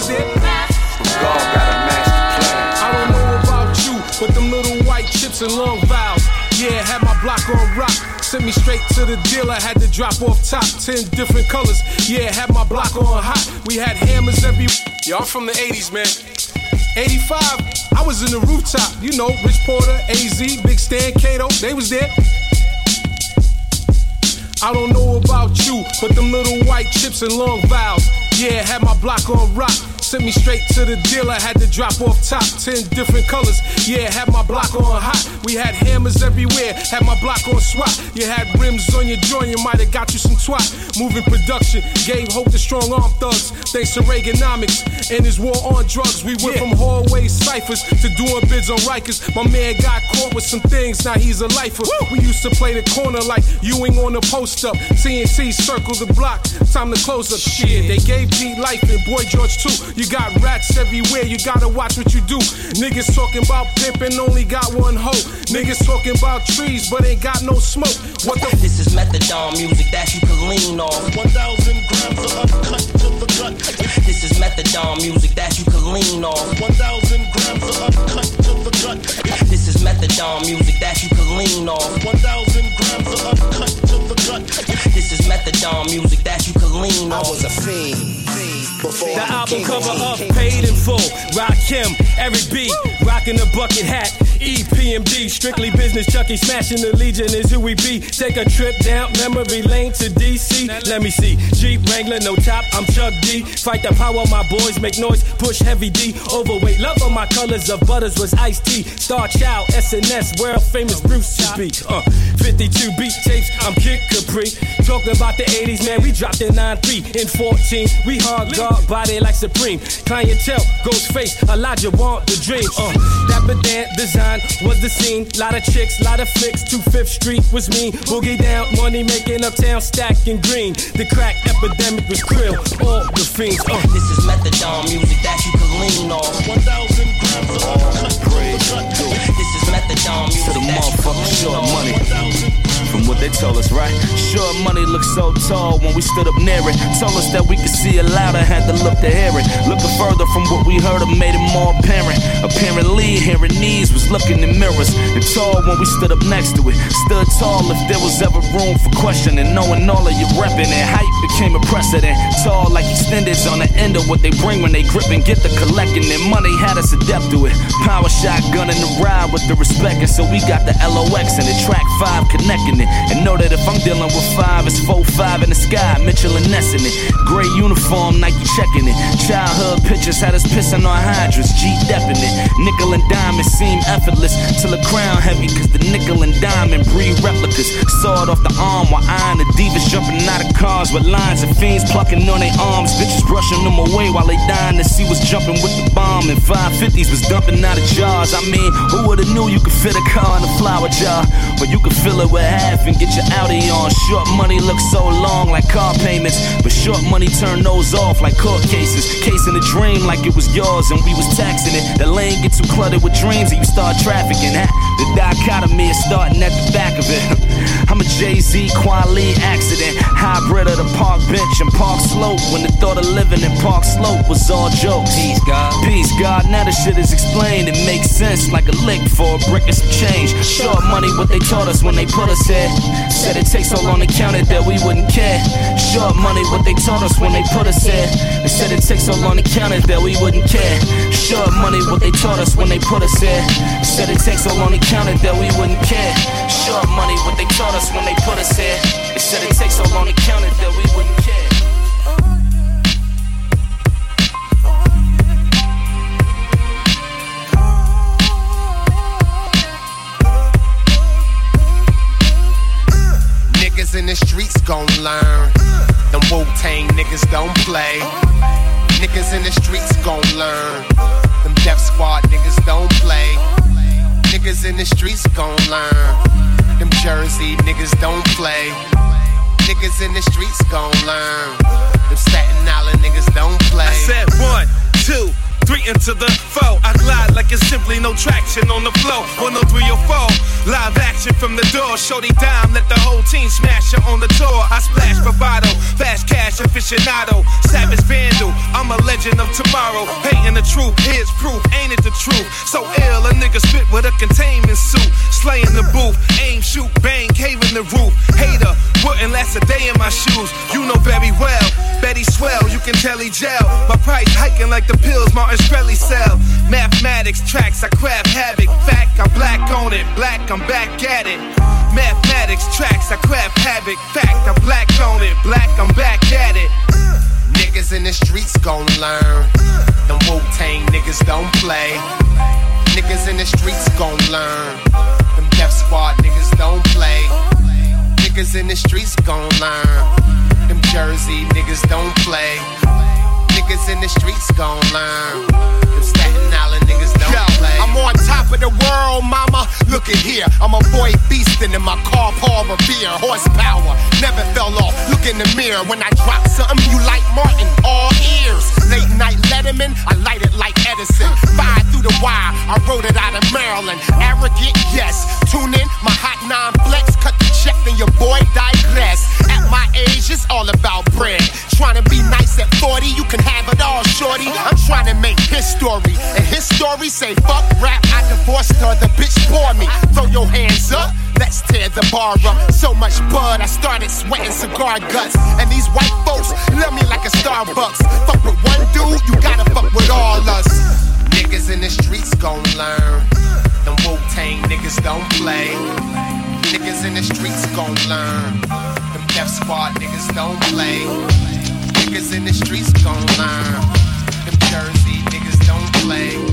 God got a master plan. I don't know about you, but them little white chips and long vowels. Yeah, had my block on rock. Sent me straight to the dealer, had to drop off top. Ten different colors. Yeah, had my block on hot. We had hammers every. I'm from the 80s, man. 85, I was in the rooftop. You know, Rich Porter, AZ, Big Stan, Kato, they was there. I don't know about you, but them little white chips and long vowels. Yeah, had my block on rock. Sent me straight to the dealer, had to drop off top. Ten different colors. Yeah, had my block on hot. We had hammers everywhere, had my block on swat. You had rims on your joint, you might have got you some twat. Moving production, gave hope to strong arm thugs. Thanks to Reaganomics and his war on drugs. We went from hallway ciphers to doing bids on Rikers. My man got caught with some things, now he's a lifer. We used to play the corner like Ewing on the post up. TNT circle the block, time to close up. Shit, they gave Pete life and Boy George too. You got rats everywhere, you gotta watch what you do. Niggas talking about pimping, only got one hoe. Niggas talking about trees, but ain't got no smoke. What the This is methadone music that you can lean on. 1,000 grams of uncut to the gut. This is methadone music that you can lean on. 1,000 grams of uncut to the gut. This methadone music that you can lean on. 1,000 grams of uncut to the gut. This is methadone music that you can lean on. I was a fiend. Before The album cover up, paid in full. Rakim, Eric B, rocking the bucket hat. EPMD, strictly business, Chucky smashing the Legion is who we be. Take a trip down memory lane to DC. Let me see, Jeep Wrangler, no top, I'm Chuck D. Fight the power, my boys make noise, push heavy D. Overweight, love of my colors of butters was Ice-T. Star Child, SNS, world famous Bruce to be. Uh, 52 beat tapes, I'm Kid Capri. Talking about the 80s, man, we dropped in 9-3. In 14, we hard guard, body like Supreme. Clientele, ghost face, Elijah want the dream. Uh, Dapper Dan design was the scene. Lot of chicks, lot of flicks. 25th Street was me. Boogie down, money making uptown, stacking green. The crack epidemic was krill. All the fiends. Uh. This is methadone music that you can lean on. 1,000 grams of Music the that you can motherfucking short money. From what they told us, right? Sure, money looked so tall when we stood up near it. Told us that we could see it louder, had to look to hear it. Looking further from what we heard, it made it more apparent. Apparently, hearing these was looking in mirrors. And tall when we stood up next to it. Stood tall if there was ever room for questioning. Knowing all of your repping and hype became a precedent. Tall like extendeds on the end of what they bring when they grip and get the collecting. And money had us adept to it. Power shotgun in the ride with the respect. And so we got the LOX and the track five connecting it. And know that if I'm dealing with five, it's four five in the sky. Mitchell and Ness in it. Gray uniform, Nike checking it. Childhood pictures had us pissing on hydrants. G depping it. Nickel and diamond seem effortless till the crown heavy. Cause the nickel and diamond breed replicas. Sawed off the arm while eyeing the divas jumping out of cars with lines of fiends plucking on their arms. Bitches brushing them away while they dying to see what's jumping with the bomb. And 550s was dumping out of jars. I mean, who would've knew you could fit a car in a flower jar? But you could fill it with half and get your Audi on. Short money looks so long like car payments. But short money turn those off like court cases. Casing a dream like it was yours and we was taxing it. The lane get too cluttered with dreams and you start trafficking. The dichotomy is starting at the back of it. I'm a Jay-Z quality accident. Hybrid of the park bench and park slope. When the thought of living in park slope was all jokes. Peace, God. Peace, God. Now the shit is explained. It makes sense like a lick for a brick and some change. Short money, what they taught us when they put us here. Said it takes so long to count it that we wouldn't care. Short money, what they taught us when they put us here. They said it takes so long to count it that we wouldn't care. Short money, what they taught us when they put us here. Said it takes so long to count it that we wouldn't care. Short money, what they taught us when they put us here. They said it takes so long to count it that we wouldn't care. The streets gon' learn. Them Wu Tang niggas don't play. Niggas in the streets gon' learn. Them Def Squad niggas don't play. Niggas in the streets gon' learn. Them Jersey niggas don't play. Niggas in the streets gon' learn. Them Staten Island niggas don't play. I said one, two, three into the foe. I glide like it's simply no traction on the flow. One, no, three, or four. Live action from the door. Shorty dime, let the whole team smash her on the tour. I splash bravado, fast cash aficionado, savage vandal. I'm a legend of tomorrow. Hating the truth, here's proof, ain't it the truth? So ill, a nigga spit with a containment suit. Slaying the booth, aim, shoot, bang, cave in the roof. Hater, wouldn't last a day in my shoes. You know very well. Betty swell, you can tell he gel. My price hiking like the pills Martin Shkreli sell. Mathematics tracks, I craft havoc. Fact, I'm black on it. Black, I'm back at it. Mathematics tracks, I craft havoc. Fact, I'm black on it. Black, I'm back at it. Niggas in the streets gon' learn. Them Wu Tang niggas don't play. Niggas in the streets gon' learn. Them Def Squad niggas don't play. Niggas in the streets gon' learn. Them Jersey niggas don't play. Niggas in the streets gon' learn. Them Staten Island niggas don't Yo, play. I'm on top of the world, mama. Look at here. I'm a boy beastin' in my car, Paul Revere. Horsepower, never fell off. Look in the mirror. When I drop something, you like Martin, all ears. Late night Letterman, I light it like Edison. Fire through the wire, I wrote it out of Maryland. Arrogant, yes. Tune in, my hot nine flex. Cut then your boy digress. At my age, it's all about bread. Trying to be nice at 40, you can have it all, shorty. I'm trying to make history. And his story say, fuck rap, I divorced her, the bitch bore me. Throw your hands up. Let's tear the bar up. So much bud, I started sweating cigar guts. And these white folks love me like a Starbucks. Fuck with one dude, you gotta fuck with all us. Niggas in the streets gon' learn. Them Wu Tang niggas don't play. Niggas in the streets gon' learn. Them Def Squad niggas don't play. Niggas in the streets gon' learn. Them Jersey niggas don't play.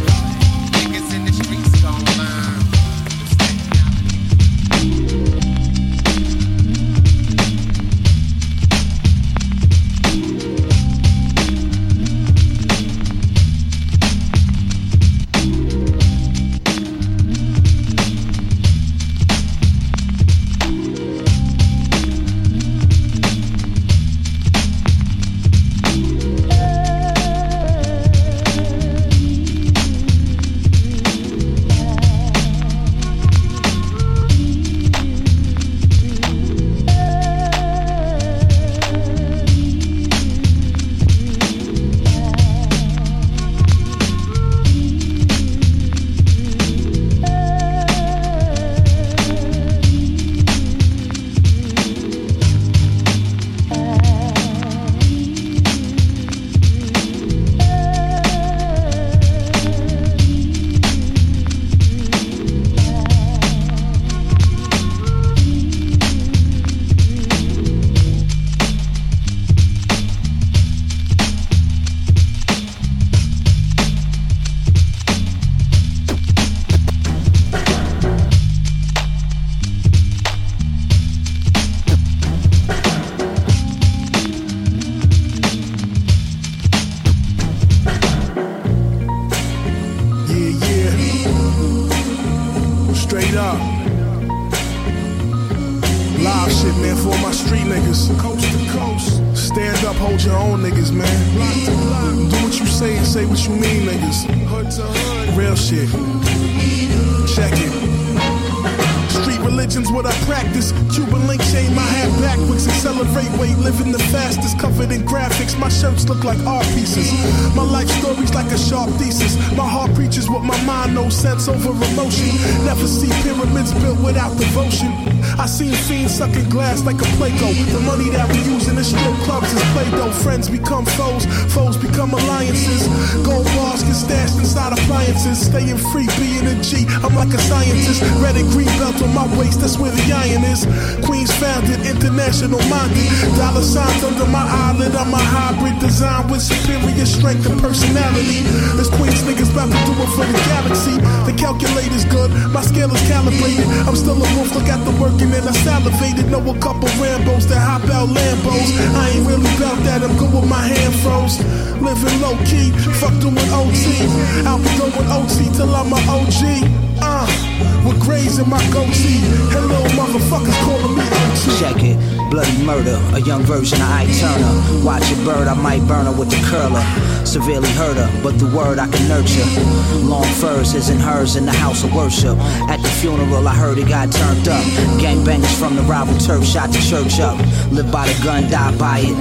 From the rival turf shot the church up. Live by the gun, die by it.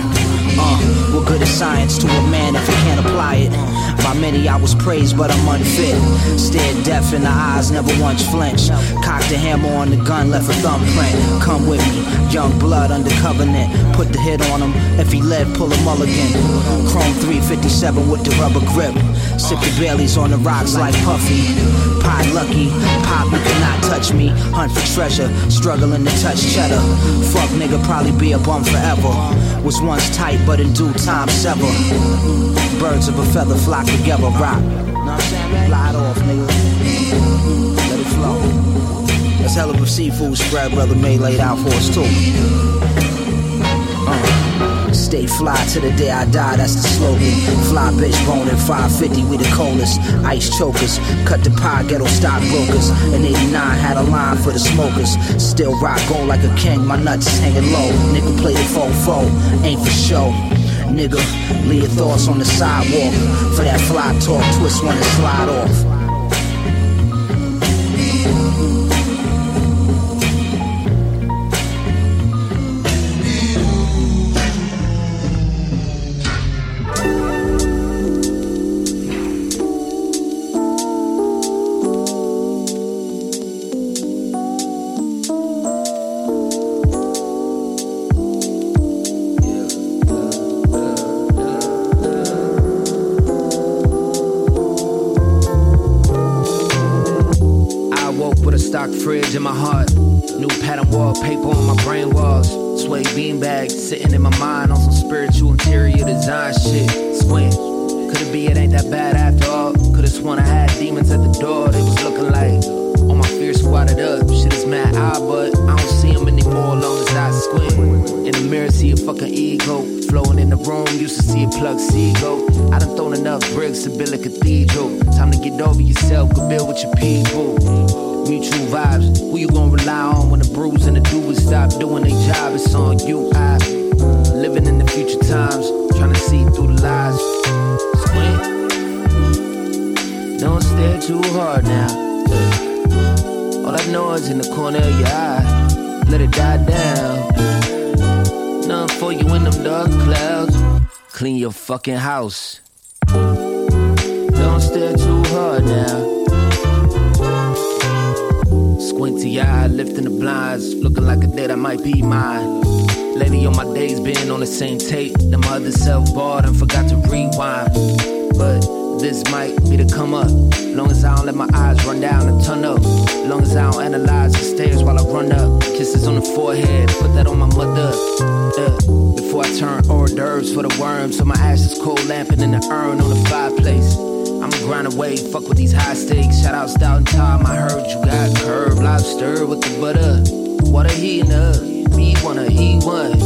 Uh, what good is science to a man if he can't apply it? By many I was praised, but I'm unfit. Stared deaf in the eyes, never once flinched. Cocked the hammer on the gun, left a thumbprint. Come with me, young blood under covenant. Put the hit on him. If he led, pull a mulligan. Chrome 357 with the rubber grip. Sip the Baileys on the rocks like Puffy. Pie lucky, pop, you cannot touch me. Hunt for treasure, struggling to touch cheddar. Fuck nigga, probably be a bum forever. Was once tight, but in due time sever. Birds of a feather flock together, rock. It off, nigga. Let it flow. That's hell of a seafood spread, brother May laid out for us too. Stay fly to the day I die, that's the slogan. Fly bitch bone and 550, we the coldest. Ice chokers, cut the pie, ghetto stockbrokers. In 89, had a line for the smokers. Still rock gold like a king, my nuts is hanging low. Nigga play the faux ain't for show. Nigga, leave your thoughts on the sidewalk. For that fly talk, twist one and slide off. Fucking house. Don't stare too hard now. Squinty eye, lifting the blinds, looking like a day that might be mine. Lately on my days been on the same tape. The mother self bought and forgot to rewind. But this might be the come up. Long as I don't let my eyes run down and turn up. Long as I don't analyze the stairs while I run up. Kisses on the forehead, put that on my mother. Yeah. Before I turn hors d'oeuvres for the worms. So my ashes cold lamping in the urn on the fireplace. I'ma grind away, fuck with these high stakes. Shout out Stout and Tom, I heard you got curved lobster with the butter. Water heating up, me wanna eat one.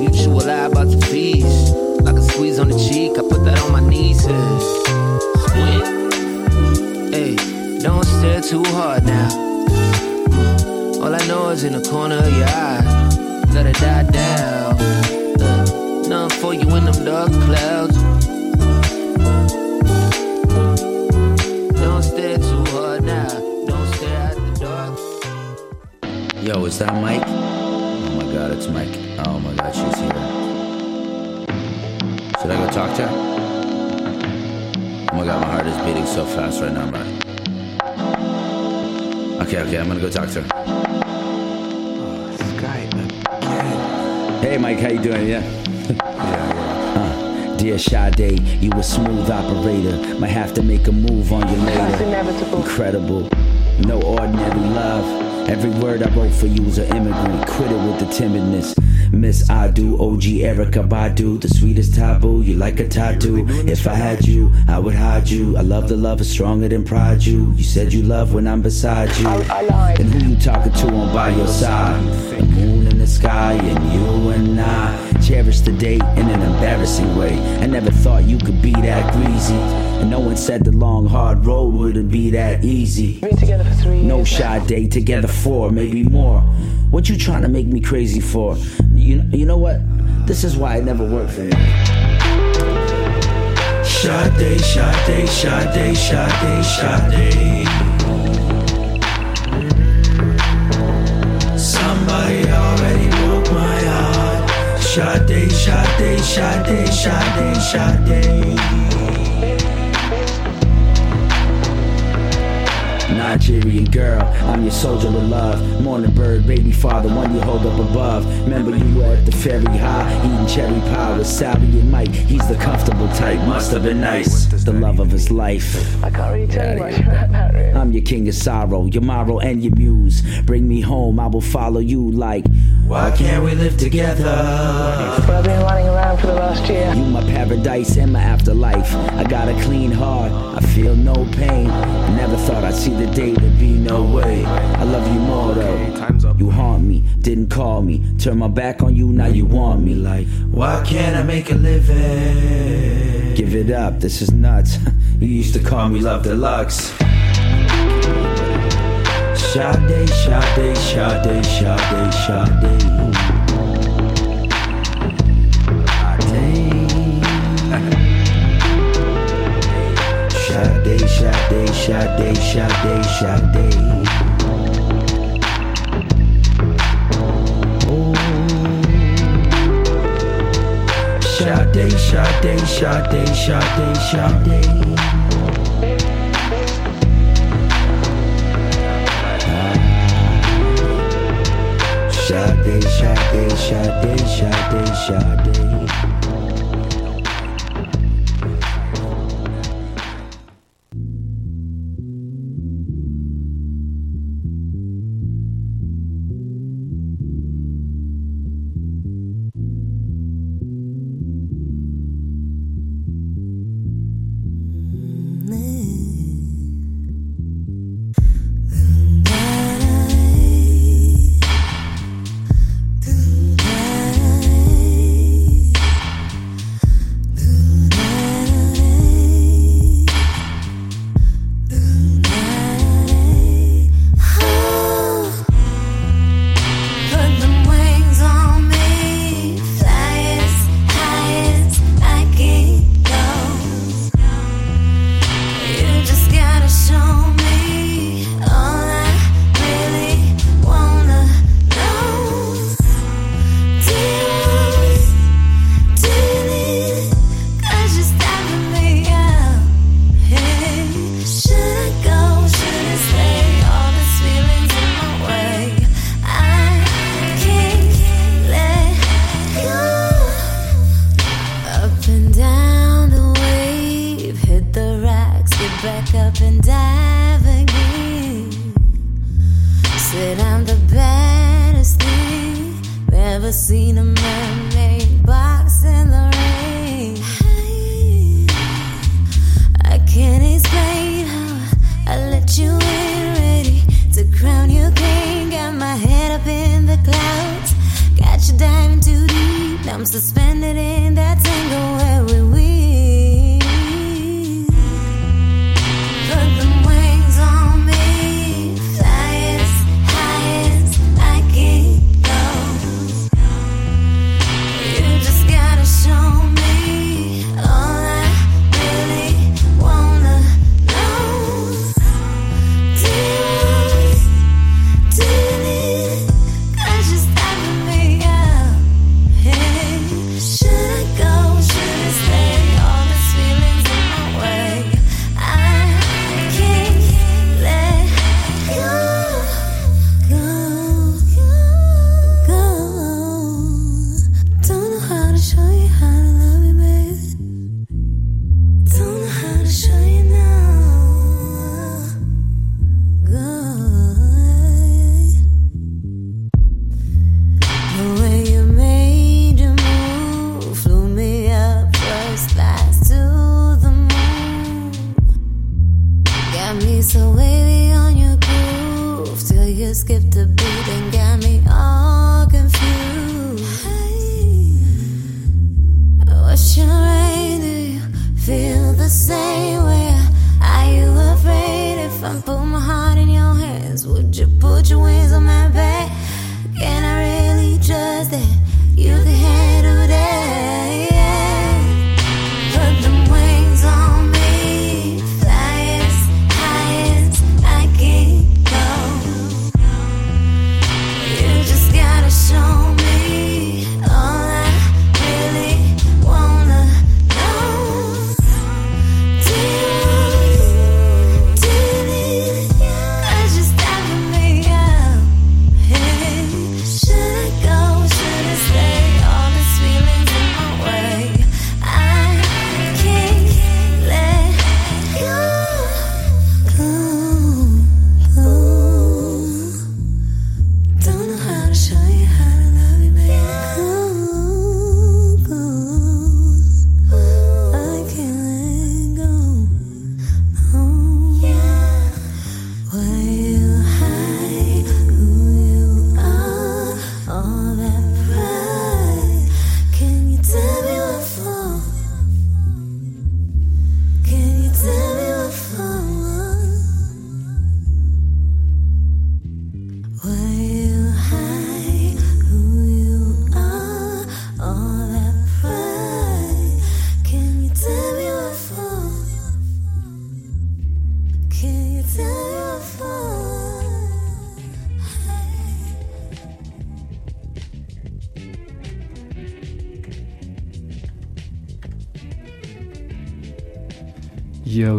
Mutual lie about to feast. Like a squeeze on the cheek, I put that on my knees. Yeah. Squint. Hey, don't stare too hard now. All I know is in the corner of your eye. Let it die down. Uh, nothing for you in them dark clouds. Don't stare too hard now. Don't stare at the dark. Yo, is that Mike? Oh my god, it's Mike. Oh my god, she's here. Should I go talk to her? Oh my god, my heart is beating so fast right now, man. Okay, okay, I'm gonna go talk to her. Hey, Mike, how you doing? Yeah. yeah. Uh, Dear Sade, you a smooth operator. Might have to make a move on you later. Incredible. No ordinary love. Every word I wrote for you was an immigrant. Quit it with the timidness. Miss I do, OG Erykah Badu, the sweetest taboo. You like a tattoo. If I had you, I would hide you. I love the love is stronger than pride. You, you said you love when I'm beside you. And who you talking to on by your side? The moon in the sky and you and I cherish the day in an embarrassing way. I never thought you could be that greasy. And no one said the long hard road wouldn't be that easy. together for three No shy day together four, maybe more. What you trying to make me crazy for? You you know what? This is why it never worked for me. Sade, Sade, Sade, Sade, Sade. Somebody already broke my heart. Sade, Sade, Sade, Sade, Sade. Nigerian girl, I'm your soldier of love. Morning bird, baby father, one you hold up above. Remember you were at the ferry high, eating cherry pie with Sally and Mike. He's the comfortable type, must have been nice. The love of his life. I can't really tell you much about that, really. I'm your king of sorrow, your morrow and your muse. Bring me home, I will follow you like. Why can't we live together? But I've been running around for the last year. You my paradise and my afterlife. I got a clean heart, I feel no pain. I never thought I'd see the day to be no way. I love you more though. You haunt me, didn't call me. Turn my back on you, now you want me. Like, why can't I make a living? Give it up, this is nuts. you used to call me Love Deluxe. Sade, Sade, Sade, Sade, Sade. Sade, Sade, Sade, Sade, Sade. Sade, Sade, Sade, Sade, Sade. Sade, Sade, Sade, Sade, Sade.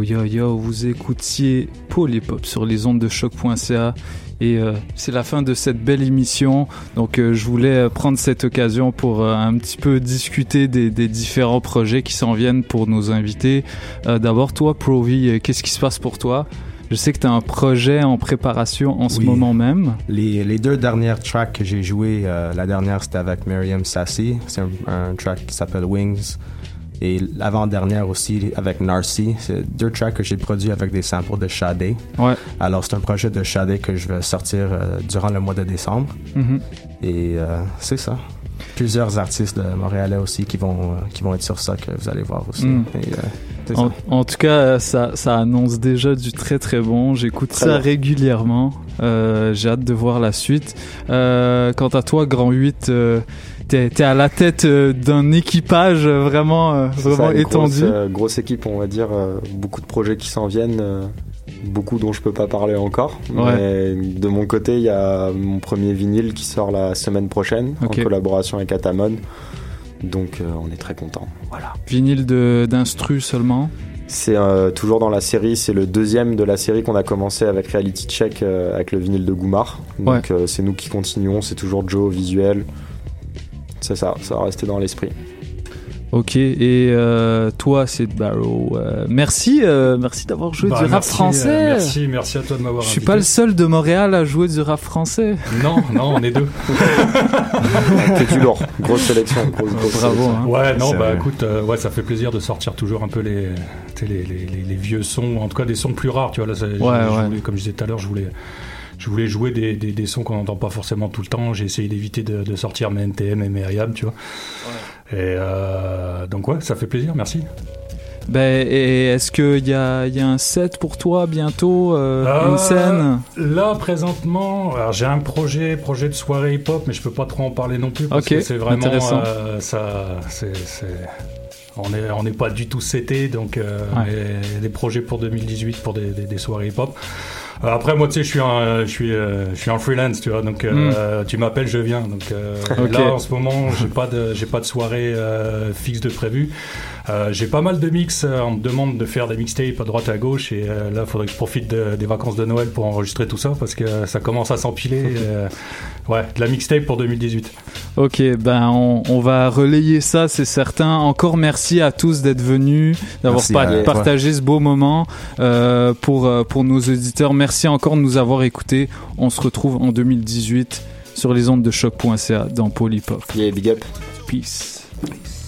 Yo yo vous écoutiez Polypop sur les ondes de choc.ca et euh, c'est la fin de cette belle émission. Donc euh, je voulais euh, prendre cette occasion pour euh, un petit peu discuter des, des différents projets qui s'en viennent pour nos invités. D'abord toi Provi, qu'est-ce qui se passe pour toi? Je sais que tu as un projet en préparation en ce Oui. moment même. Les, les deux dernières tracks que j'ai jouées, la dernière c'était avec Miriam Sassy, c'est un, un track qui s'appelle Wings. Et l'avant-dernière aussi avec Narcy, c'est deux tracks que j'ai produits avec des samples de Shadé. Ouais. Alors c'est un projet de Shadé que je vais sortir euh, durant le mois de décembre. Mhm. Et euh, c'est ça. Plusieurs artistes de Montréalais aussi qui vont, euh, qui vont être sur ça que vous allez voir aussi. Mm. Et, c'est En, ça. en tout cas, ça, ça annonce déjà du très très bon. J'écoute Très ça régulièrement. J'ai hâte de voir la suite. Quant à toi, Grand 8, euh, t'es es à la tête euh, d'un équipage euh, vraiment, euh, vraiment ça, étendu. Grosse, grosse équipe, on va dire. beaucoup de projets qui s'en viennent. beaucoup dont je peux pas parler encore. Ouais. Mais de mon côté, il y a mon premier vinyle qui sort la semaine prochaine en collaboration avec Atamon. Donc euh, on est très content. Voilà. Vinyle de- d'instru seulement. C'est euh, toujours dans la série, c'est le deuxième de la série qu'on a commencé avec Reality Check euh, avec le vinyle de Goumar. Donc c'est nous qui continuons, c'est toujours Joe au visuel. C'est ça, ça va rester dans l'esprit. Ok, et euh, toi, Sid Barrow, euh, merci, euh, merci d'avoir joué Bah, du rap merci, français. euh, merci, merci à toi de m'avoir Je suis invité. pas le seul de Montréal à jouer du rap français. Non, non, on est deux. C'est du lourd, grosse sélection. Grosse, grosse Bravo, sélection. hein. Ouais, non, C'est bah écoute, euh, ouais, ça fait plaisir de sortir toujours un peu les, les, les, les- les vieux sons, en tout cas des sons plus rares, tu vois. Là, ouais. voulais- comme je disais tout à l'heure, je voulais, je voulais jouer des, des, des sons qu'on n'entend pas forcément tout le temps. J'ai essayé d'éviter de, de sortir mes NTM et mes Myriam, tu vois. Et euh, donc ouais, ça fait plaisir, merci. Ben, et est-ce qu'il y a, il y a un set pour toi bientôt, euh, Euh, une scène? Là, présentement, alors j'ai un projet, projet de soirée hip-hop, mais je peux pas trop en parler non plus parce que c'est vraiment intéressant. euh, ça, c'est, c'est- on est, on n'est pas du tout CT, donc euh, Ouais. mais des projets pour 2018 pour des, des, des soirées hip-hop. Euh, après, moi, tu sais, je suis un, je suis, euh, je suis en freelance, tu vois, donc euh, tu m'appelles, je viens. Donc euh, Hmm. Ok. là, en ce moment, j'ai pas de, j'ai pas de soirée euh, fixe de prévu. Euh, j'ai pas mal de mix. euh, on me demande de faire des mixtapes à droite à gauche, et euh, là, il faudrait que je profite de- des vacances de Noël pour enregistrer tout ça parce que ça commence à s'empiler. euh, ouais, de la mixtape pour 2018. Ok, ben on, on va relayer ça, c'est certain. Encore merci à tous d'être venus, d'avoir pa- partagé ce beau moment euh, pour, pour nos auditeurs. Merci encore de nous avoir écoutés. On se retrouve en 2018 sur les ondes de choc.ca dans Polypop. Yeah, big up. Peace. Peace.